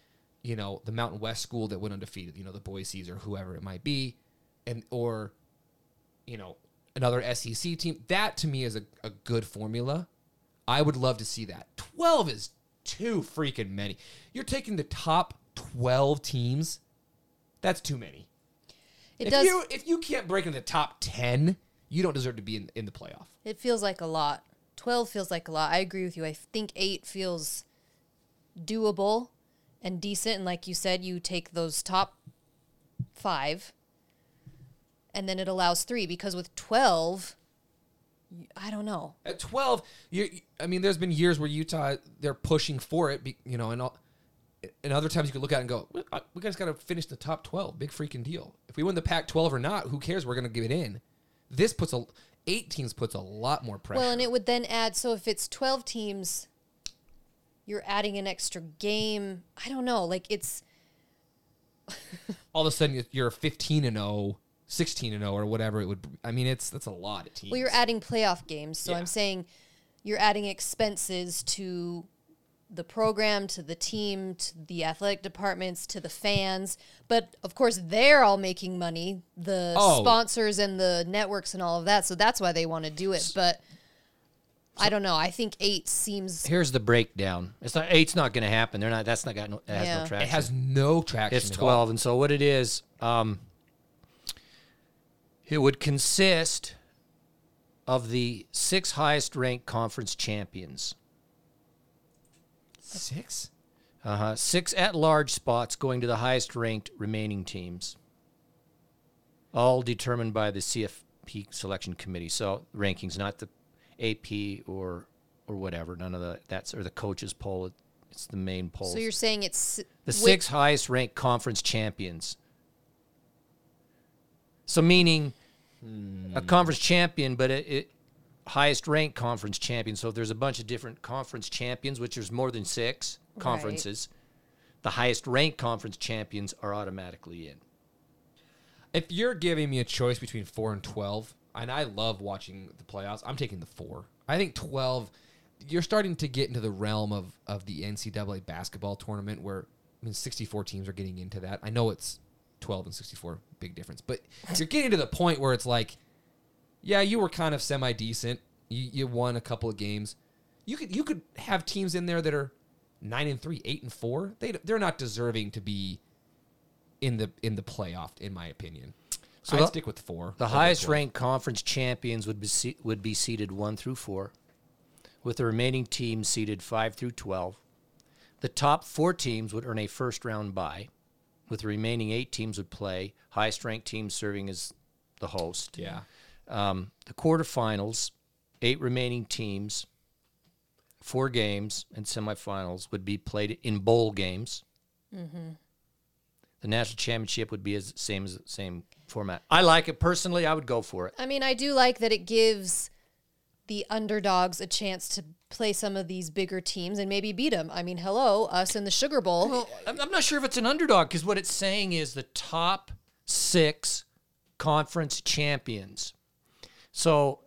you know the Mountain West school that went undefeated. You know the Boise's or whoever it might be, and or you know another SEC team. That to me is a, a good formula. I would love to see that. 12 is too freaking many. You're taking the top 12 teams. That's too many. It if does. you if you can't break into the top 10, you don't deserve to be in, in the playoff. It feels like a lot. 12 feels like a lot. I agree with you. I think 8 feels doable and decent. And like you said, you take those top five and then it allows three because with 12, y- I don't know. At 12, you I mean there's been years where Utah they're pushing for it, you know, and all, and other times you could look at it and go, "We- uh, we guys got to finish the top 12. Big freaking deal. If we win the Pac 12 or not, who cares? We're going to give it in. This puts a, eight teams puts a lot more pressure. Well, and it would then add. So if it's twelve teams, you're adding an extra game. I don't know. Like it's All of a sudden you're 15 and 0, 16 and 0, or whatever it would. be. I mean, it's that's a lot of teams. well, you're adding playoff games. So Yeah. I'm saying you're adding expenses to the program, to the team, to the athletic departments, to the fans. But of course, they're all making money. The Oh. sponsors and the networks and all of that. So that's why they want to do it. But I don't know. I think eight seems. Here's the breakdown. It's not eight's not going to happen. They're not. That's not got no. It has Yeah. no It traction. it has no traction. It's at all. 12. And so what it is, um, it would consist of the six highest ranked conference champions. Six. Uh-huh. Six at large spots going to the highest ranked remaining teams. All determined by the CFP selection committee. So rankings, not the AP or or whatever. None of the that's or the coaches poll. It's the main poll. So you're saying it's The wait- six highest ranked conference champions. So meaning hmm. a conference champion, but it, it highest ranked conference champion. So if there's a bunch of different conference champions, which there's more than six conferences, the highest ranked conference champions are automatically in. If you're giving me a choice between four and twelve, and I love watching the playoffs, I'm taking the four. I think twelve. You're starting to get into the realm of of the NCAA basketball tournament, where I mean, 64 teams are getting into that. I know it's 12 and 64, big difference, but you're getting to the point where it's like, yeah, you were kind of semi decent. You, you won a couple of games. You could you could have teams in there that are nine and three, eight and four. They they're not deserving to be in the in the playoff, in my opinion. So So I'd the- stick with four. The highest 12. ranked conference champions would be se- would be seeded one through four, with the remaining teams seeded five through twelve. The top four teams would earn a first round bye, with the remaining eight teams would play. Highest ranked teams serving as the host. Yeah. Um, the quarterfinals, eight remaining teams, four games, and semifinals would be played in bowl games. The national championship would be as same as same format. I like it personally. I would go for it. I mean, I do like that it gives the underdogs a chance to play some of these bigger teams and maybe beat them. I mean, hello, us in the Sugar Bowl. Well, I'm I'm not sure if it's an underdog because what it's saying is the top six conference champions. So,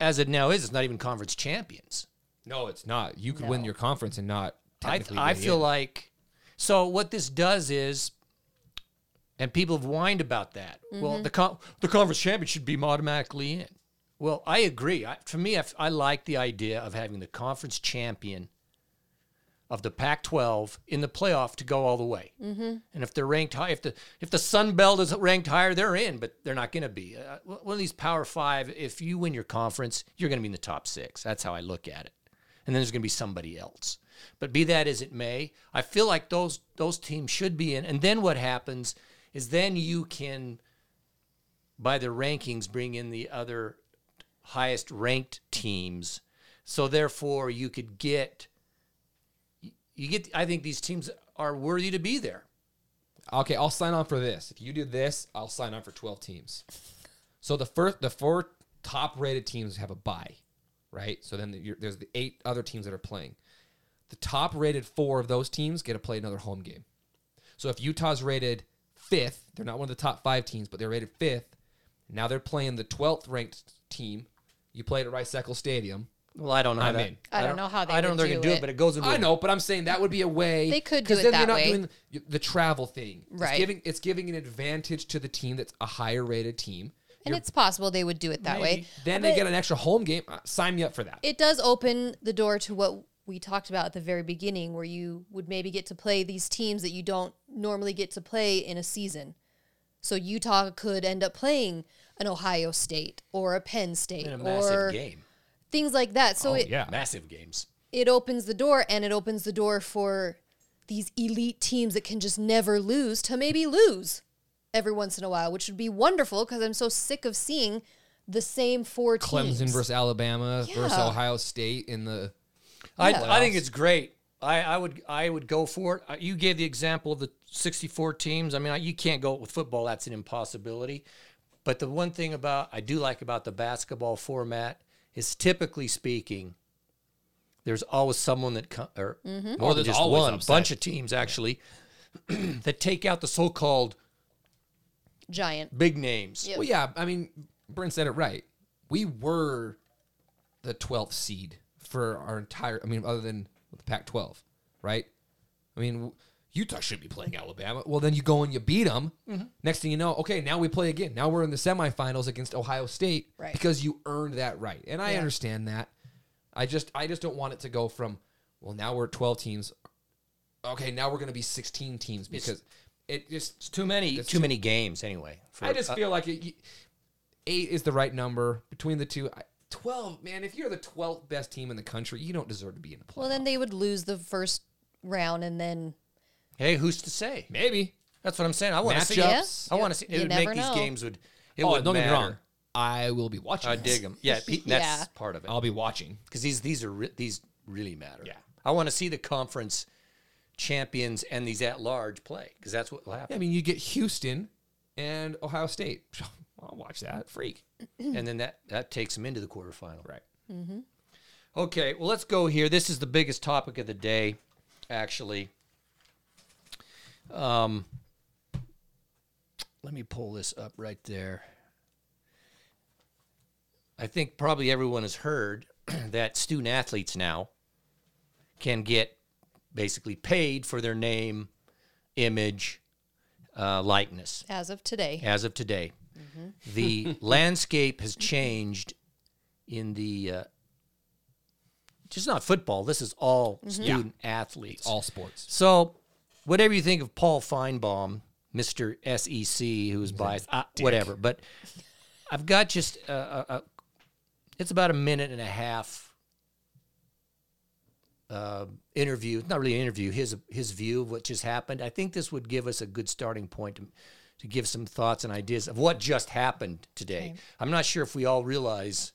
as it now is, it's not even conference champions. No, it's not. You could win your conference and not. I, I feel in. like so what this does is and people have whined about that mm-hmm. well the con- the conference champion should be automatically in well i agree I, for me I like the idea of having the conference champion of the pac 12 in the playoff to go all the way mm-hmm. and if they're ranked high if the if the sun belt is ranked higher they're in but they're not going to be uh, one of these power five if you win your conference you're going to be in the top six that's how i look at it and then there's going to be somebody else. But be that as it may, I feel like those those teams should be in. And then what happens is then you can, by the rankings, bring in the other highest ranked teams. So therefore, you could get you get. I think these teams are worthy to be there. Okay, I'll sign on for this. If you do this, I'll sign on for 12 teams. So the first, the four top rated teams have a bye, right? So then the, there's the eight other teams that are playing. The top rated four of those teams get to play another home game. So if Utah's rated fifth, they're not one of the top five teams, but they're rated fifth. Now they're playing the 12th ranked team. You played at Rice Eccles Stadium. Well, I don't know. How I'm that- in. I don't know how they. I don't know they're gonna do it. it, but it goes into. I a- know, but I'm saying that would be a way They could do 'cause it then that you're not way. doing the, the travel thing. Right. It's giving it's giving an advantage to the team that's a higher rated team. and it's possible they would do it that way. Then But they get an extra home game. Uh, sign me up for that. it does open the door to what we talked about at the very beginning, where you would maybe get to play these teams that you don't normally get to play in a season. So Utah could end up playing an Ohio State or a Penn State in a massive or game. things like that. So it, yeah. Massive games. it opens the door and it opens the door for these elite teams that can just never lose to maybe lose every once in a while, which would be wonderful because I'm so sick of seeing the same four teams. Clemson versus Alabama versus Yeah. Ohio State in the I, I think it's great. I, I would I would go for it. Uh, You gave the example of the 64 teams. I mean, I- you can't go with football. That's an impossibility. But the one thing about I do like about the basketball format is typically speaking, there's always someone that co- or mm-hmm. more oh, than there's just always one, a upset. bunch of teams actually that take out the so-called Giant. big names. Yep. Well, yeah, I mean, Brent said it right. We were the 12th seed for our entire, I mean, other than the Pac 12, right? I mean, w- Utah should be playing Alabama. Well, then you go and you beat them. Mm-hmm. Next thing you know, okay, now we play again. Now we're in the semifinals against Ohio State Right. because you earned that right. And I Yeah. understand that. I just, I just don't want it to go from, well, now we're 12 teams. Okay, now we're going to be 16 teams because it just, It's too many That's too too- many games anyway. for- I just uh, feel like it, eight is the right number between the two. I- Twelve, man. If you're the twelfth best team in the country, you don't deserve to be in the playoffs. Well, then they would lose the first round, and then hey, who's to say? maybe. That's what I'm saying. I want to see. Matchups. I want to see. It you would make never these know. games would. It oh, would don't get me matter. wrong. I will be watching. I this. dig them. Yeah, Pete, that's Yeah. part of it. I'll be watching. Because these these are re- these really matter. Yeah. I want to see the conference champions and these at large play because that's what will happen. I mean, you get Houston and Ohio State. I'll watch that. Freak. and then that that takes them into the quarterfinal. Right. Mm-hmm. Okay, well let's go here. This is the biggest topic of the day, actually. Um, let me pull this up right there. I think probably everyone has heard that student athletes now can get basically paid for their name, image, uh, likeness as of today, as of today. The landscape has changed in the uh, just not football. This is all student athletes. All sports. So, whatever you think of Paul Finebaum, Mister SEC, who's biased, uh, whatever. But I've got just a, a, a, it's about a minute and a half uh, interview. Not really an interview. His his view of what just happened. I think this would give us a good starting point to, to give some thoughts and ideas of what just happened today. I'm not sure if we all realize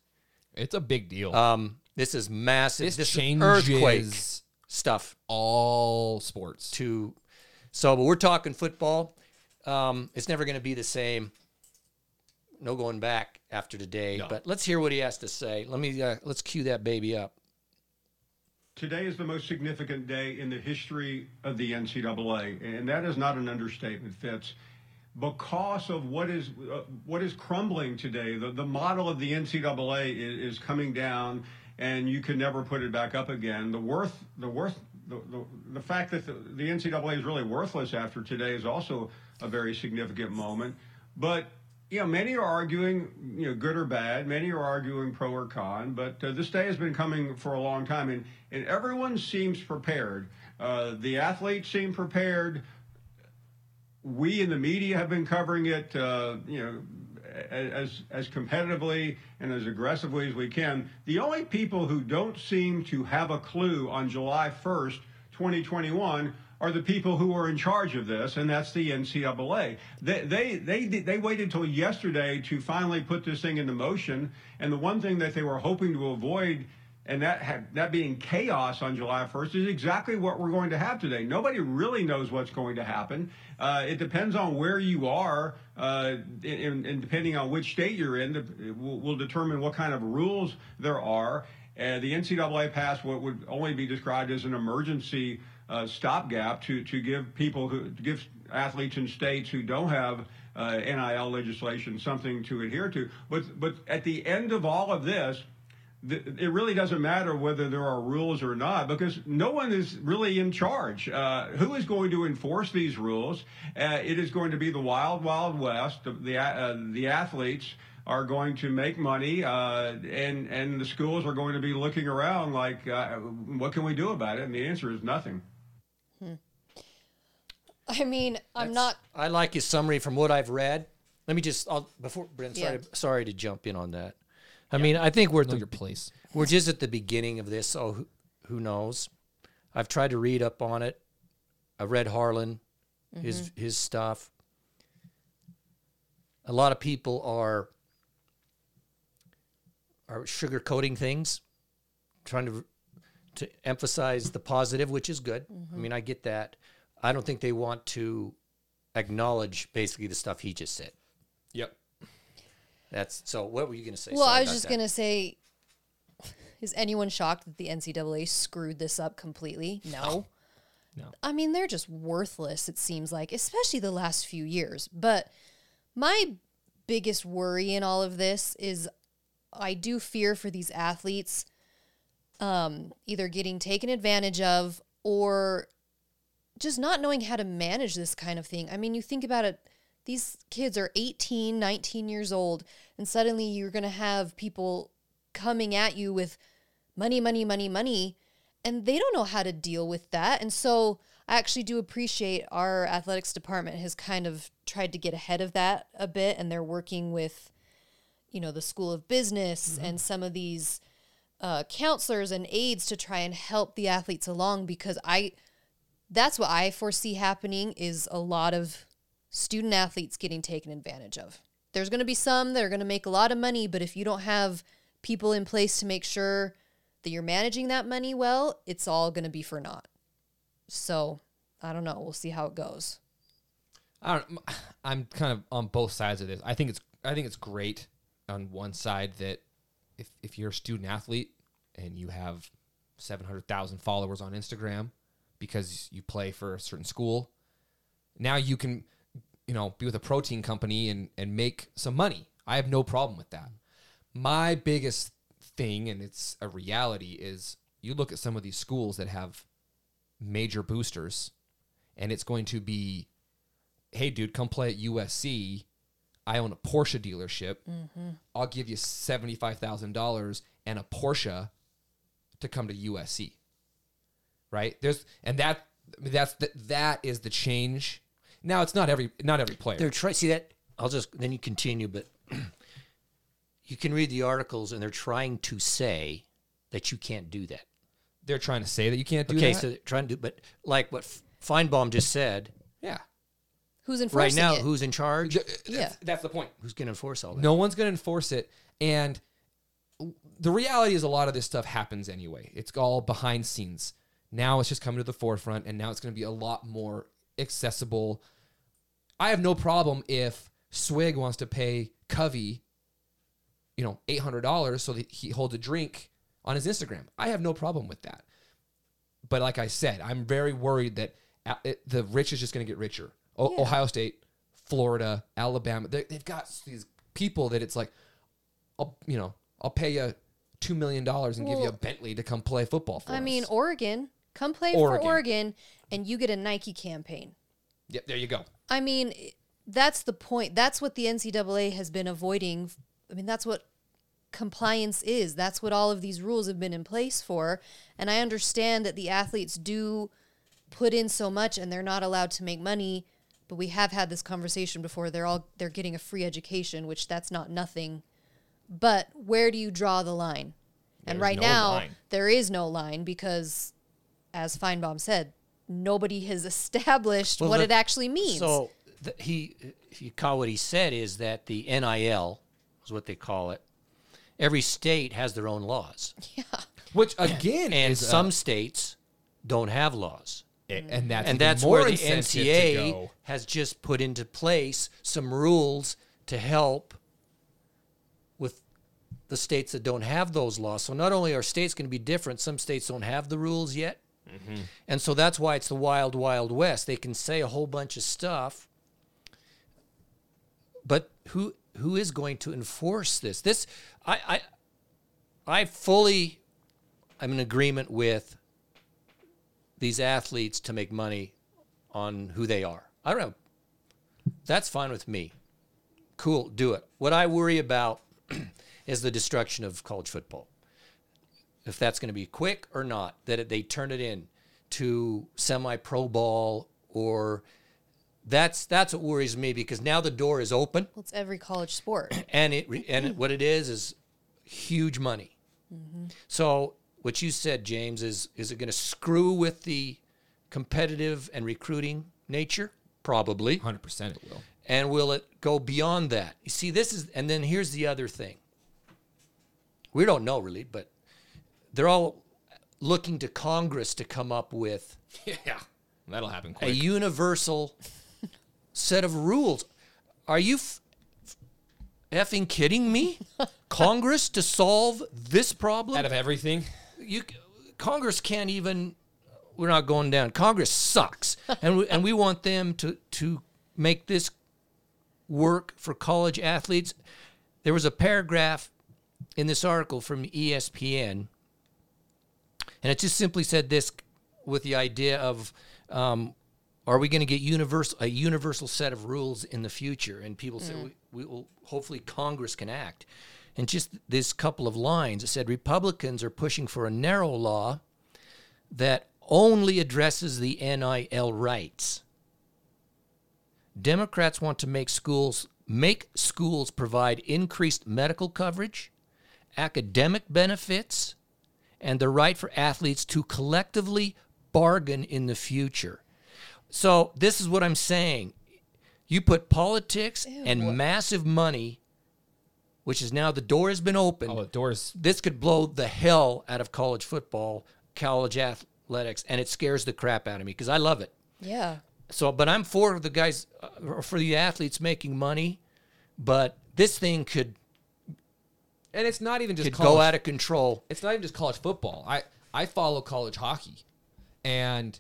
It's a big deal. um, this is massive. this This, changes earthquake stuff all sports. to so but we're talking football um, it's never going to be the same no going back after today No. but let's hear what he has to say let me uh, let's cue that baby up Today is the most significant day in the history of the NCAA, and that is not an understatement, Fitz. Because of what is uh, what is crumbling today, the, the model of the NCAA is, is coming down, and you can never put it back up again. The worth, the worth, the, the, fact that the, the NCAA is really worthless after today is also a very significant moment. But you know, many are arguing, you know, good or bad. Many are arguing pro or con. But uh, this day has been coming for a long time, and and everyone seems prepared. Uh, the athletes seem prepared. We in the media have been covering it, uh, you know, as as competitively and as aggressively as we can. The only people who don't seem to have a clue on July 1st, 2021, are the people who are in charge of this, and that's the NCAA. They they they they waited until yesterday to finally put this thing into motion, and the one thing that they were hoping to avoid and that that being chaos on July 1st is exactly what we're going to have today. Nobody really knows what's going to happen. Uh, it depends on where you are, uh, and, depending on which state you're in, will, will determine what kind of rules there are. Uh, the NCAA passed what would only be described as an emergency uh, stopgap to to give people who give athletes in states who don't have uh, NIL legislation something to adhere to. But but at the end of all of this th- it really doesn't matter whether there are rules or not because no one is really in charge. Uh, who is going to enforce these rules? Uh, it is going to be the wild, wild west. The the, uh, the athletes are going to make money, uh, and and the schools are going to be looking around like, uh, what can we do about it? And the answer is nothing. Hmm. I mean, I'm not. i like his summary from what i've read let me just I'll, before brent sorry, Yeah. sorry to jump in on that i mean i think we're at Know the, your place. we're just at the beginning of this so who, who knows i've tried to read up on it i read harlan his mm-hmm. his stuff a lot of people are are sugarcoating things trying to to emphasize the positive, which is good. I mm-hmm. mean, I get that. I don't think they want to acknowledge basically the stuff he just said. Yep. That's so. What were you going to say? Well, Sorry I was just gonna say, is anyone shocked that the NCAA screwed this up completely? No. No. I mean, they're just worthless. It seems like, especially the last few years. But my biggest worry in all of this is, I do fear for these athletes, um, either getting taken advantage of or just not knowing how to manage this kind of thing. I mean, you think about it, these kids are 18, 19 years old, and suddenly you're going to have people coming at you with money, money, money, money, and they don't know how to deal with that. And so I actually do appreciate our athletics department has kind of tried to get ahead of that a bit, and they're working with, you know, the School of Business and some of these uh, counselors and aides to try and help the athletes along because I that's what I foresee happening is a lot of student athletes getting taken advantage of. There's going to be some that are going to make a lot of money, but if you don't have people in place to make sure that you're managing that money well, it's all going to be for naught. So, I don't know. We'll see how it goes. I don't. I'm kind of on both sides of this. I think it's I think it's great on one side that if if you're a student athlete and you have seven hundred thousand followers on Instagram because you play for a certain school, now you can you know be with a protein company and and make some money. I have no problem with that. My biggest thing, and it's a reality, is you look at some of these schools that have major boosters, and it's going to be hey, dude, come play at USC. I own a Porsche dealership. Mm-hmm. I'll give you $75,000 and a Porsche to come to USC. Right? There's and that that's the, that is the change. Now it's not every not every player. They're trying. See that? I'll just then you continue, but you can read the articles, and they're trying to say that you can't do that. They're trying to say that you can't do okay, that. Okay, so they're trying to do, but like what Finebaum just said, yeah. Who's enforcing right enforcing now, it? who's in charge? Uh, yeah. That's the point. Who's going to enforce all that? No one's going to enforce it. And the reality is, a lot of this stuff happens anyway. It's all behind scenes. Now it's just coming to the forefront, and now it's going to be a lot more accessible. I have no problem if Swig wants to pay Covey, you know, eight hundred dollars so that he holds a drink on his Instagram. I have no problem with that. But like I said, I'm very worried that uh, the rich is just going to get richer. O- Yeah. Ohio State, Florida, Alabama, they- they've got these people that it's like, I'll you know, I'll pay you two million dollars and give you a Bentley to come play football for I us. mean, Oregon, come play Oregon. for Oregon and you get a Nike campaign. yep, there you go. I mean, that's the point. That's what the NCAA has been avoiding. I mean, that's what compliance is. That's what all of these rules have been in place for. And I understand that the athletes do put in so much and they're not allowed to make money. But we have had this conversation before. They're all they're getting a free education, which that's not nothing. But where do you draw the line? and right no now line. there is no line because, as Finebaum said, nobody has established Well, what the- it actually means. So the, he, if you call what he said is that the NIL is what they call it. Every state has their own laws, Yeah. Which again and is a- some states don't have laws. and that's and that's where the NCA has just put into place some rules to help with the states that don't have those laws. So not only are states going to be different, some states don't have the rules yet. Mm-hmm. And so that's why it's the wild, wild west. They can say a whole bunch of stuff, but who who is going to enforce this? This I I, I fully I'm in agreement with these athletes to make money on who they are. I don't know. That's fine with me. Cool, do it. What I worry about is the destruction of college football. If that's going to be quick or not, that it, they turn it in to semi-pro ball or that's that's what worries me because now the door is open Well, it's every college sport. and it and it, what it is is huge money. Mm-hmm. So what you said, James, is is it going to screw with the competitive and recruiting nature? Probably. 100% it will. And will it go beyond that? You see, this is, and then here's the other thing. We don't know really, but they're all looking to Congress to come up with yeah, that'll happen a universal set of rules. Are you f- effing kidding me? Congress to solve this problem? Out of everything, you Congress can't even. We're not going down. Congress sucks, and we, and we want them to to make this work for college athletes. There was a paragraph in this article from ESPN, and it just simply said this with the idea of. Um, are we going to get universal a universal set of rules in the future? And people say we, we will hopefully Congress can act. And just this couple of lines, it said Republicans are pushing for a narrow law that only addresses the NIL rights. Democrats want to make schools make schools provide increased medical coverage, academic benefits, and the right for athletes to collectively bargain in the future. So this is what I'm saying. You put politics and massive money, which is now the door has been opened. oh, the doors. This could blow the hell out of college football, college athletics, and it scares the crap out of me because I love it. Yeah. So, but I'm for the guys, uh, for the athletes making money, but this thing could And it's not even just could college. go out of control. it's not even just college football. I I follow college hockey, and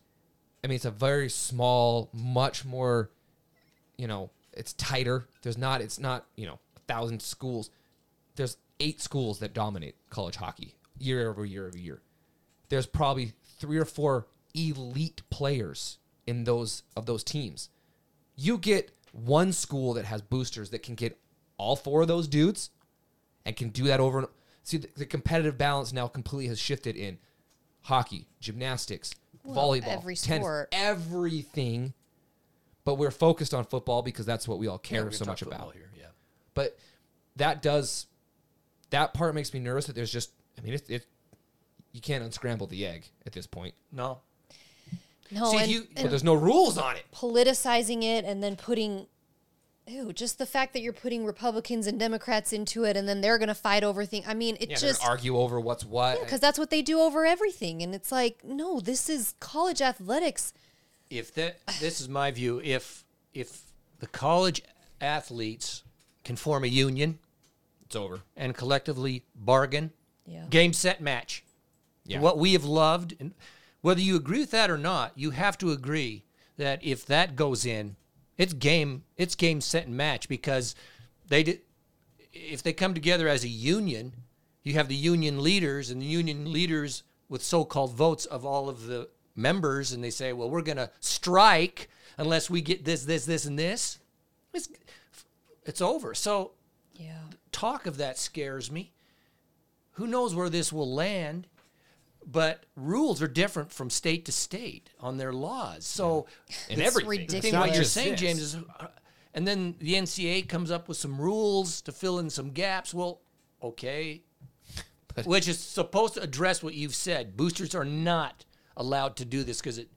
I mean it's a very small, much more, you know, it's tighter. There's not. It's not you know a thousand schools. There's eight schools that dominate college hockey year over year over year. There's probably three or four elite players in those of those teams. You get one school that has boosters that can get all four of those dudes and can do that over and see the, the competitive balance now completely has shifted in hockey, gymnastics, volleyball, every tennis, sport. everything. But we're focused on football because that's what we all care We're so much about. here. Yeah. But that does that part makes me nervous that there's just I mean it, it you can't unscramble the egg at this point. No. No, See, and, you- But and there's no rules on it. politicizing it and then putting ew, just the fact that you're putting Republicans and Democrats into it and then they're going to fight over things. I mean, it Yeah, just argue over what's what. because that's what they do over everything and it's like, no, this is college athletics. If that, this is my view. If if the college athletes can form a union it's over. and collectively bargain, Yeah. game set match. Yeah. What we have loved, and whether you agree with that or not, you have to agree that if that goes in, it's game, it's game set and match because they did. If they come together as a union, you have the union leaders and the union leaders with so-called votes of all of the members, and they say, "Well, we're going to strike unless we get this, this, this, and this." It's it's over. So Yeah. talk of that scares me. Who knows where this will land? But rules are different from state to state on their laws. So, And It's everything. ridiculous. I think what you're saying, James, is, uh, and then the NCA comes up with some rules to fill in some gaps. Well, okay, which is supposed to address what you've said. Boosters are not allowed to do this because it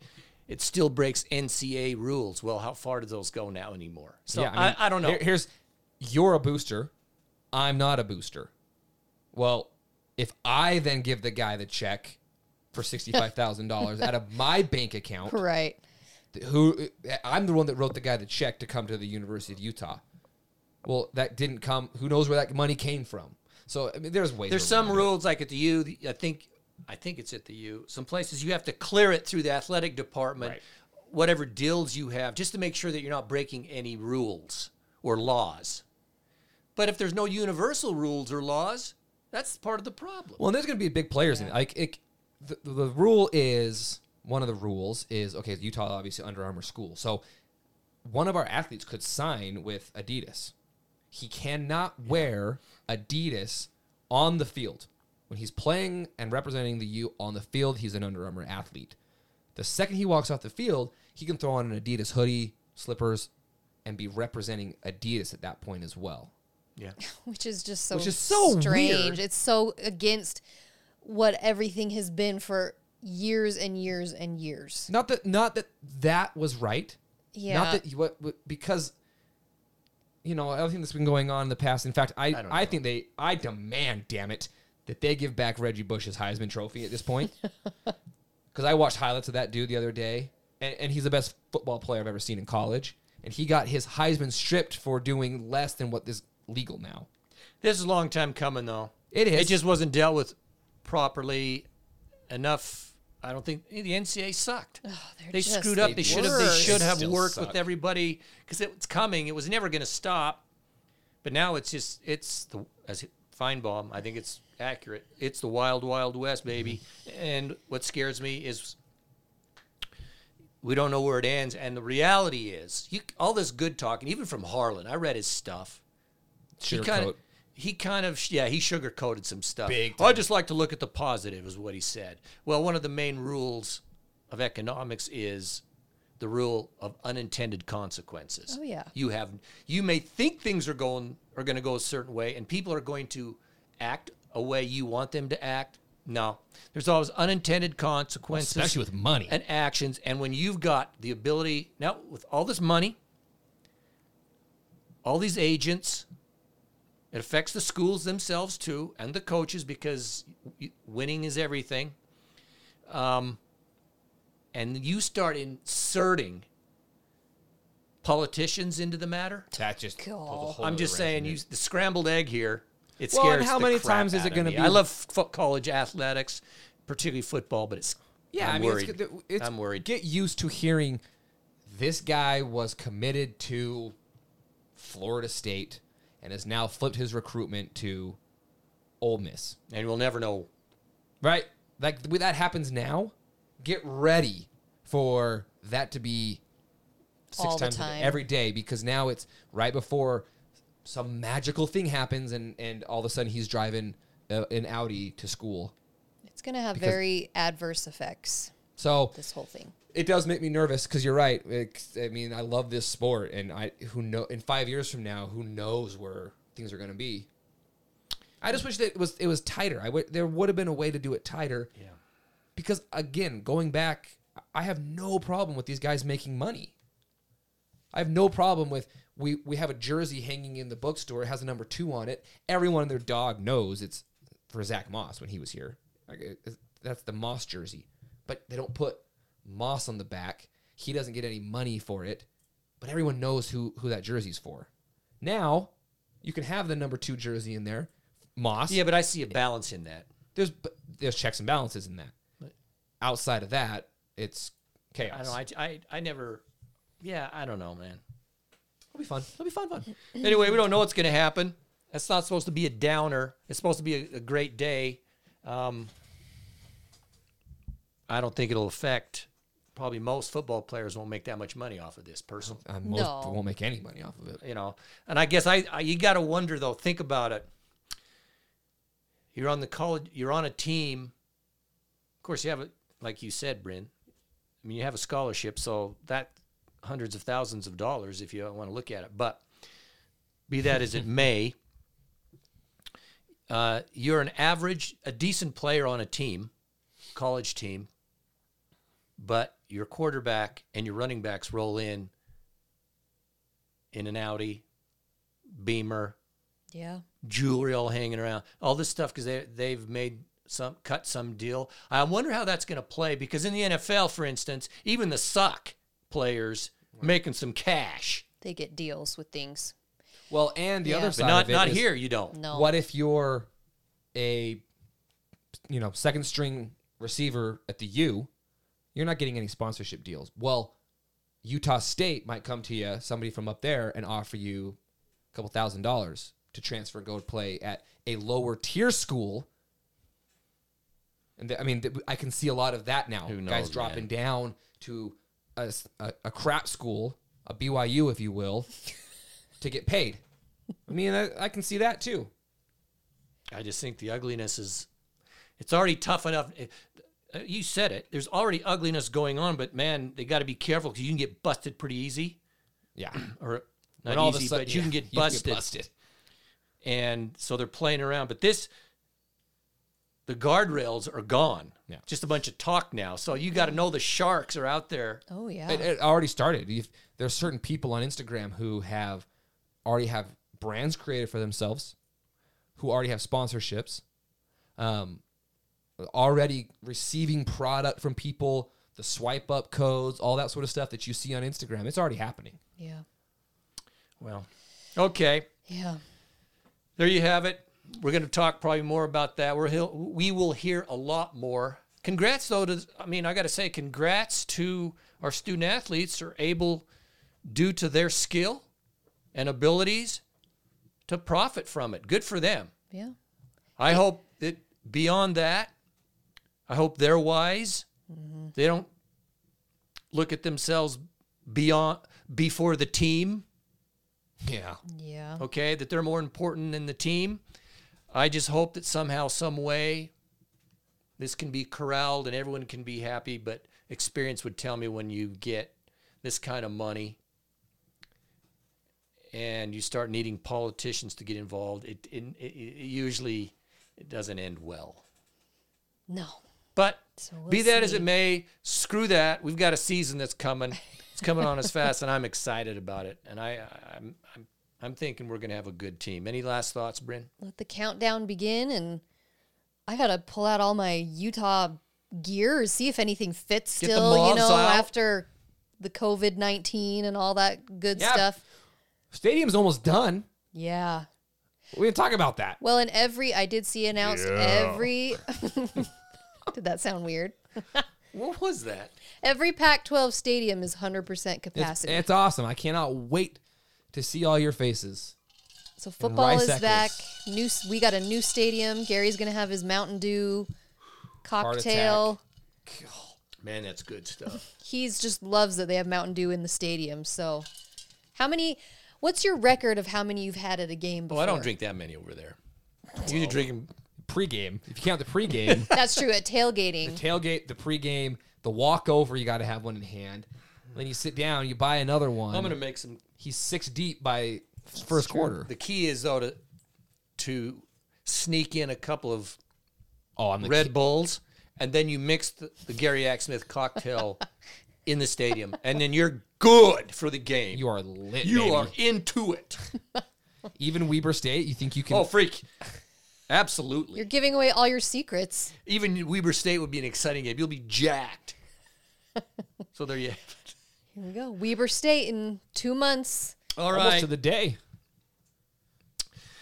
it still breaks NCA rules. Well, how far do those go now anymore? So yeah, I, I, don't know. Here- here's you're a booster. I'm not a booster. Well, if I then give the guy the check for sixty-five thousand dollars out of my bank account, Right. who eh, I'm the one that wrote the guy the check to come to the University of Utah. Well, that didn't come. Who knows where that money came from? So I mean, there's ways. There's some around it. rules like at the U. the- I think I think it's at the U. Some places you have to clear it through the athletic department, Right. whatever deals you have, just to make sure that you're not breaking any rules or laws. But if there's no universal rules or laws, that's part of the problem. Well, there's going to be big players in it. Like it, the, the rule is one of the rules is okay. Utah obviously Under Armour school, so one of our athletes could sign with Adidas. He cannot wear Adidas on the field when he's playing and representing the U on the field. He's an Under Armour athlete. The second he walks off the field, he can throw on an Adidas hoodie, slippers, and be representing Adidas at that point as well. Yeah. Which is just so Which is so strange. weird. It's so against what everything has been for years and years and years. Not that not that that was right. Yeah. Not that what, what because you know everything that's been going on in the past. In fact, I I, don't think they I demand, damn it, that they give back Reggie Bush's Heisman Trophy at this point. Because I watched highlights of that dude the other day, and, and he's the best football player I've ever seen in college. And he got his Heisman stripped for doing less than what is legal now. This is a long time coming, though. It is. It just wasn't dealt with properly enough. I don't think the NCAA sucked. Oh, they're they just screwed up. the They should have. They should have Still worked suck. with everybody because it was coming. It was never going to stop. But now it's just it's the as Finebaum. I think it's accurate. It's the wild, wild west, baby. And what scares me is we don't know where it ends. And the reality is, you, all this good talking, even from Harlan. I read his stuff he kind of he kind of yeah he sugarcoated some stuff. Big I time. just like to look at the positive, is what he said. Well, one of the main rules of economics is the rule of unintended consequences. Oh, yeah. you have you may think things are going are going to go a certain way, and people are going to act a way you want them to act. No, there's always unintended consequences, Especially with money. and actions. And when you've got the ability now with all this money, all these agents, it affects the schools themselves too and the coaches because winning is everything. Um, and you start inserting politicians into the matter. That just Cool. throws a whole I'm just saying, in you the scrambled egg here. It Well, and scares how the many crap times is it gonna be- I love fo- college athletics, particularly football, but it's Yeah, I'm I mean, worried. It's, it's, I'm worried. Get used to hearing this guy was committed to Florida State and has now flipped his recruitment to Ole Miss. and we'll never know. Right? Like when that happens now, get ready for that to be six All times a day- time. every day because now it's right before some magical thing happens and and all of a sudden he's driving uh, an Audi to school. It's going to have Because- very adverse effects, So this whole thing. It does make me nervous because you're right. It's- I mean, I love this sport, and I who know in five years from now, who knows where things are going to be. I just wish that it was it was tighter. I w- there would have been a way to do it tighter. Yeah. Because again, going back, I have no problem with these guys making money. I have no problem with we we have a jersey hanging in the bookstore. It has a number two on it. Everyone and their dog knows it's for Zach Moss when he was here. Like, that's the Moss jersey, but they don't put Moss on the back. He doesn't get any money for it, but everyone knows who who that jersey's for. Now, you can have the number two jersey in there, Moss. Yeah, but I see a balance in that. There's there's checks and balances in that. Outside of that, it's chaos. I don't know. I, I, I never. Yeah, I don't know, man. It'll be fun. It'll be fun. Fun. Anyway, we don't know what's going to happen. That's not supposed to be a downer. It's supposed to be a, a great day. Um, I don't think it'll affect. Probably most football players won't make that much money off of this. Personally, Uh, most No. won't make any money off of it. you know. And I guess I, I you got to wonder though. Think about it. You're on the college. You're on a team. Of course, you have a like you said, Bryn. I mean, you have a scholarship, so that hundreds of thousands of dollars if you want to look at it. But be that as it may, uh, you're an average, a decent player on a team, college team, but your quarterback and your running backs roll in in an Audi, Beamer, Yeah. jewelry all hanging around, all this stuff because they they've made some cut some deal. I wonder how that's going to play because in the NFL, for instance, even the suck players making some cash, They get deals with things. Well, and the Yeah. other But side but not of it not is, here. You don't. No. What if you're a you know second string receiver at the U? You're not getting any sponsorship deals. Well, Utah State might come to you, somebody from up there, and offer you a couple thousand dollars to transfer and go play at a lower tier school. And th- I mean, th- I can see a lot of that now. Who Guys dropping man? down to a crap school, a BYU, if you will, to get paid. I mean, I, I can see that too. I just think the ugliness is. It's already tough enough. It- uh, you said it. There's already ugliness going on, but man, they got to be careful because you can get busted pretty easy, Yeah. or When not all of a easy, sudden- but you can yeah, get busted. busted. and so they're playing around. But this, the guardrails are gone. Yeah. Just a bunch of talk now. So you got to know the sharks are out there. Oh yeah. It, it already started. You've, there's certain people on Instagram who have already have brands created for themselves, who already have sponsorships, um, already receiving product from people, the swipe up codes, all that sort of stuff that you see on Instagram. It's already happening. Yeah. Well, okay. Yeah. There you have it. We're going to talk probably more about that. We're he'll- we will hear a lot more. Congrats, though. To I mean, I got to say, congrats to our student athletes are able, due to their skill and abilities, to profit from it. Good for them. Yeah. I hope that beyond that, I hope they're wise. Mm-hmm. They don't look at themselves beyond before the team. Yeah. Yeah. okay, that they're more important than the team. I just hope that somehow, some way, this can be corralled and everyone can be happy. But experience would tell me when you get this kind of money and you start needing politicians to get involved, it, it, it, it usually it doesn't end well. No. But So we'll be that as it may, screw that. We've got a season that's coming. It's coming on us fast, and I'm excited about it. And I, I'm, I'm, I'm thinking we're going to have a good team. Any last thoughts, Bryn? Let the countdown begin, and I gotta pull out all my Utah gear, see if anything fits Get still. You know, out. after the COVID nineteen and all that good Yeah. stuff. Stadium's almost done. Yeah. We didn't talk about that. Well, in every, I did see announced every. did that sound weird? What was that? Every Pac-12 stadium is 100% capacity. it's awesome. I cannot wait to see all your faces. so football is back. New, we got a new stadium. Gary's gonna have his Mountain Dew cocktail. Man, that's good stuff. He's just loves that they have Mountain Dew in the stadium. So, how many? What's your record of how many you've had at a game? Oh, I don't drink that many over there. You drink 'em- Pregame. If you count the pregame, That's true. At tailgating, the tailgate, the pregame, the walkover, you got to have one in hand. Then you sit down, you buy another one. I'm going to make some. He's six deep by first quarter. The key is though to to sneak in a couple of Oh, I'm the Red kid. Bulls, and then you mix the, the Gary Ack Smith cocktail in the stadium, and then you're good for the game. You are lit. You baby. are into it. even Weber State. You think you can? Oh, freak! Absolutely. you're giving away all your secrets. Even Weber State would be an exciting game. You'll be jacked. so there you have it. Here we go. Weber State in two months. All almost right. to the day.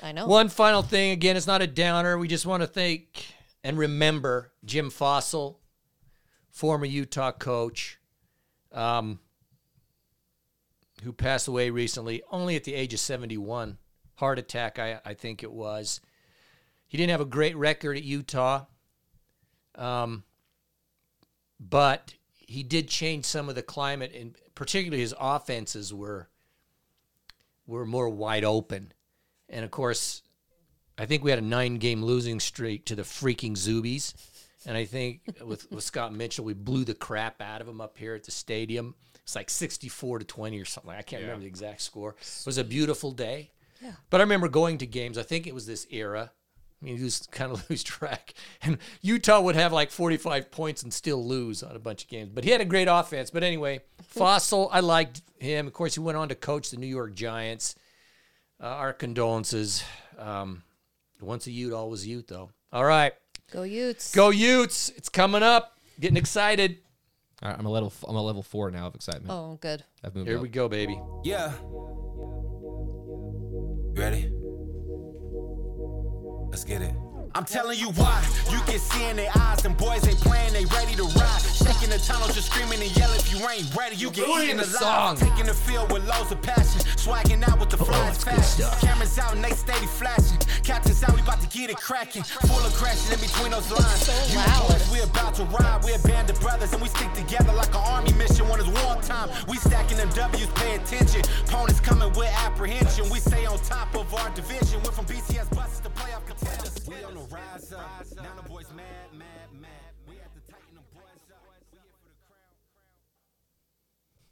I know. One final thing. Again, it's not a downer. We just want to thank and remember Jim Fassel, former Utah coach, um, who passed away recently, only at the age of 71. Heart attack, I, I think it was. He didn't have a great record at Utah, um, but he did change some of the climate, and particularly his offenses were were more wide open. And of course, I think we had a nine game losing streak to the freaking Zubies. And I think with, with Scott Mitchell, we blew the crap out of him up here at the stadium. It's like 64 to 20 or something. I can't remember the exact score. It was a beautiful day. Yeah. But I remember going to games. I think it was this era. I mean, you just kind of lose track. And Utah would have like 45 points and still lose on a bunch of games. But he had a great offense. But anyway, Fassel, I liked him. Of course, he went on to coach the New York Giants. Uh, our condolences. Um, once a Ute, always a Ute, though. All right. Go Utes. Go Utes. It's coming up. Getting excited. All right, I'm a level. I'm a level four now of excitement. Oh, good. I've moved Here up. we go, baby. Yeah. Ready? Let's get it. I'm telling you why. You can see in their eyes, them boys ain't playing, they ready to ride. Shaking the tunnel, just screaming and yell if you ain't ready. You get ruining eaten the alive. song. Taking the field with loads of passion. Swagging out with the flies fast. Cameras out and they steady flashing. Captain's out, we about to get it cracking. Full of crashes in between those lines. you loud. boys, we about to ride. We're a band of brothers and we stick together like an army mission when it's wartime. We stacking them W's, pay attention. Opponents coming with apprehension. We stay on top of our division. Went from BCS buses to playoff contenders. We on the rise up.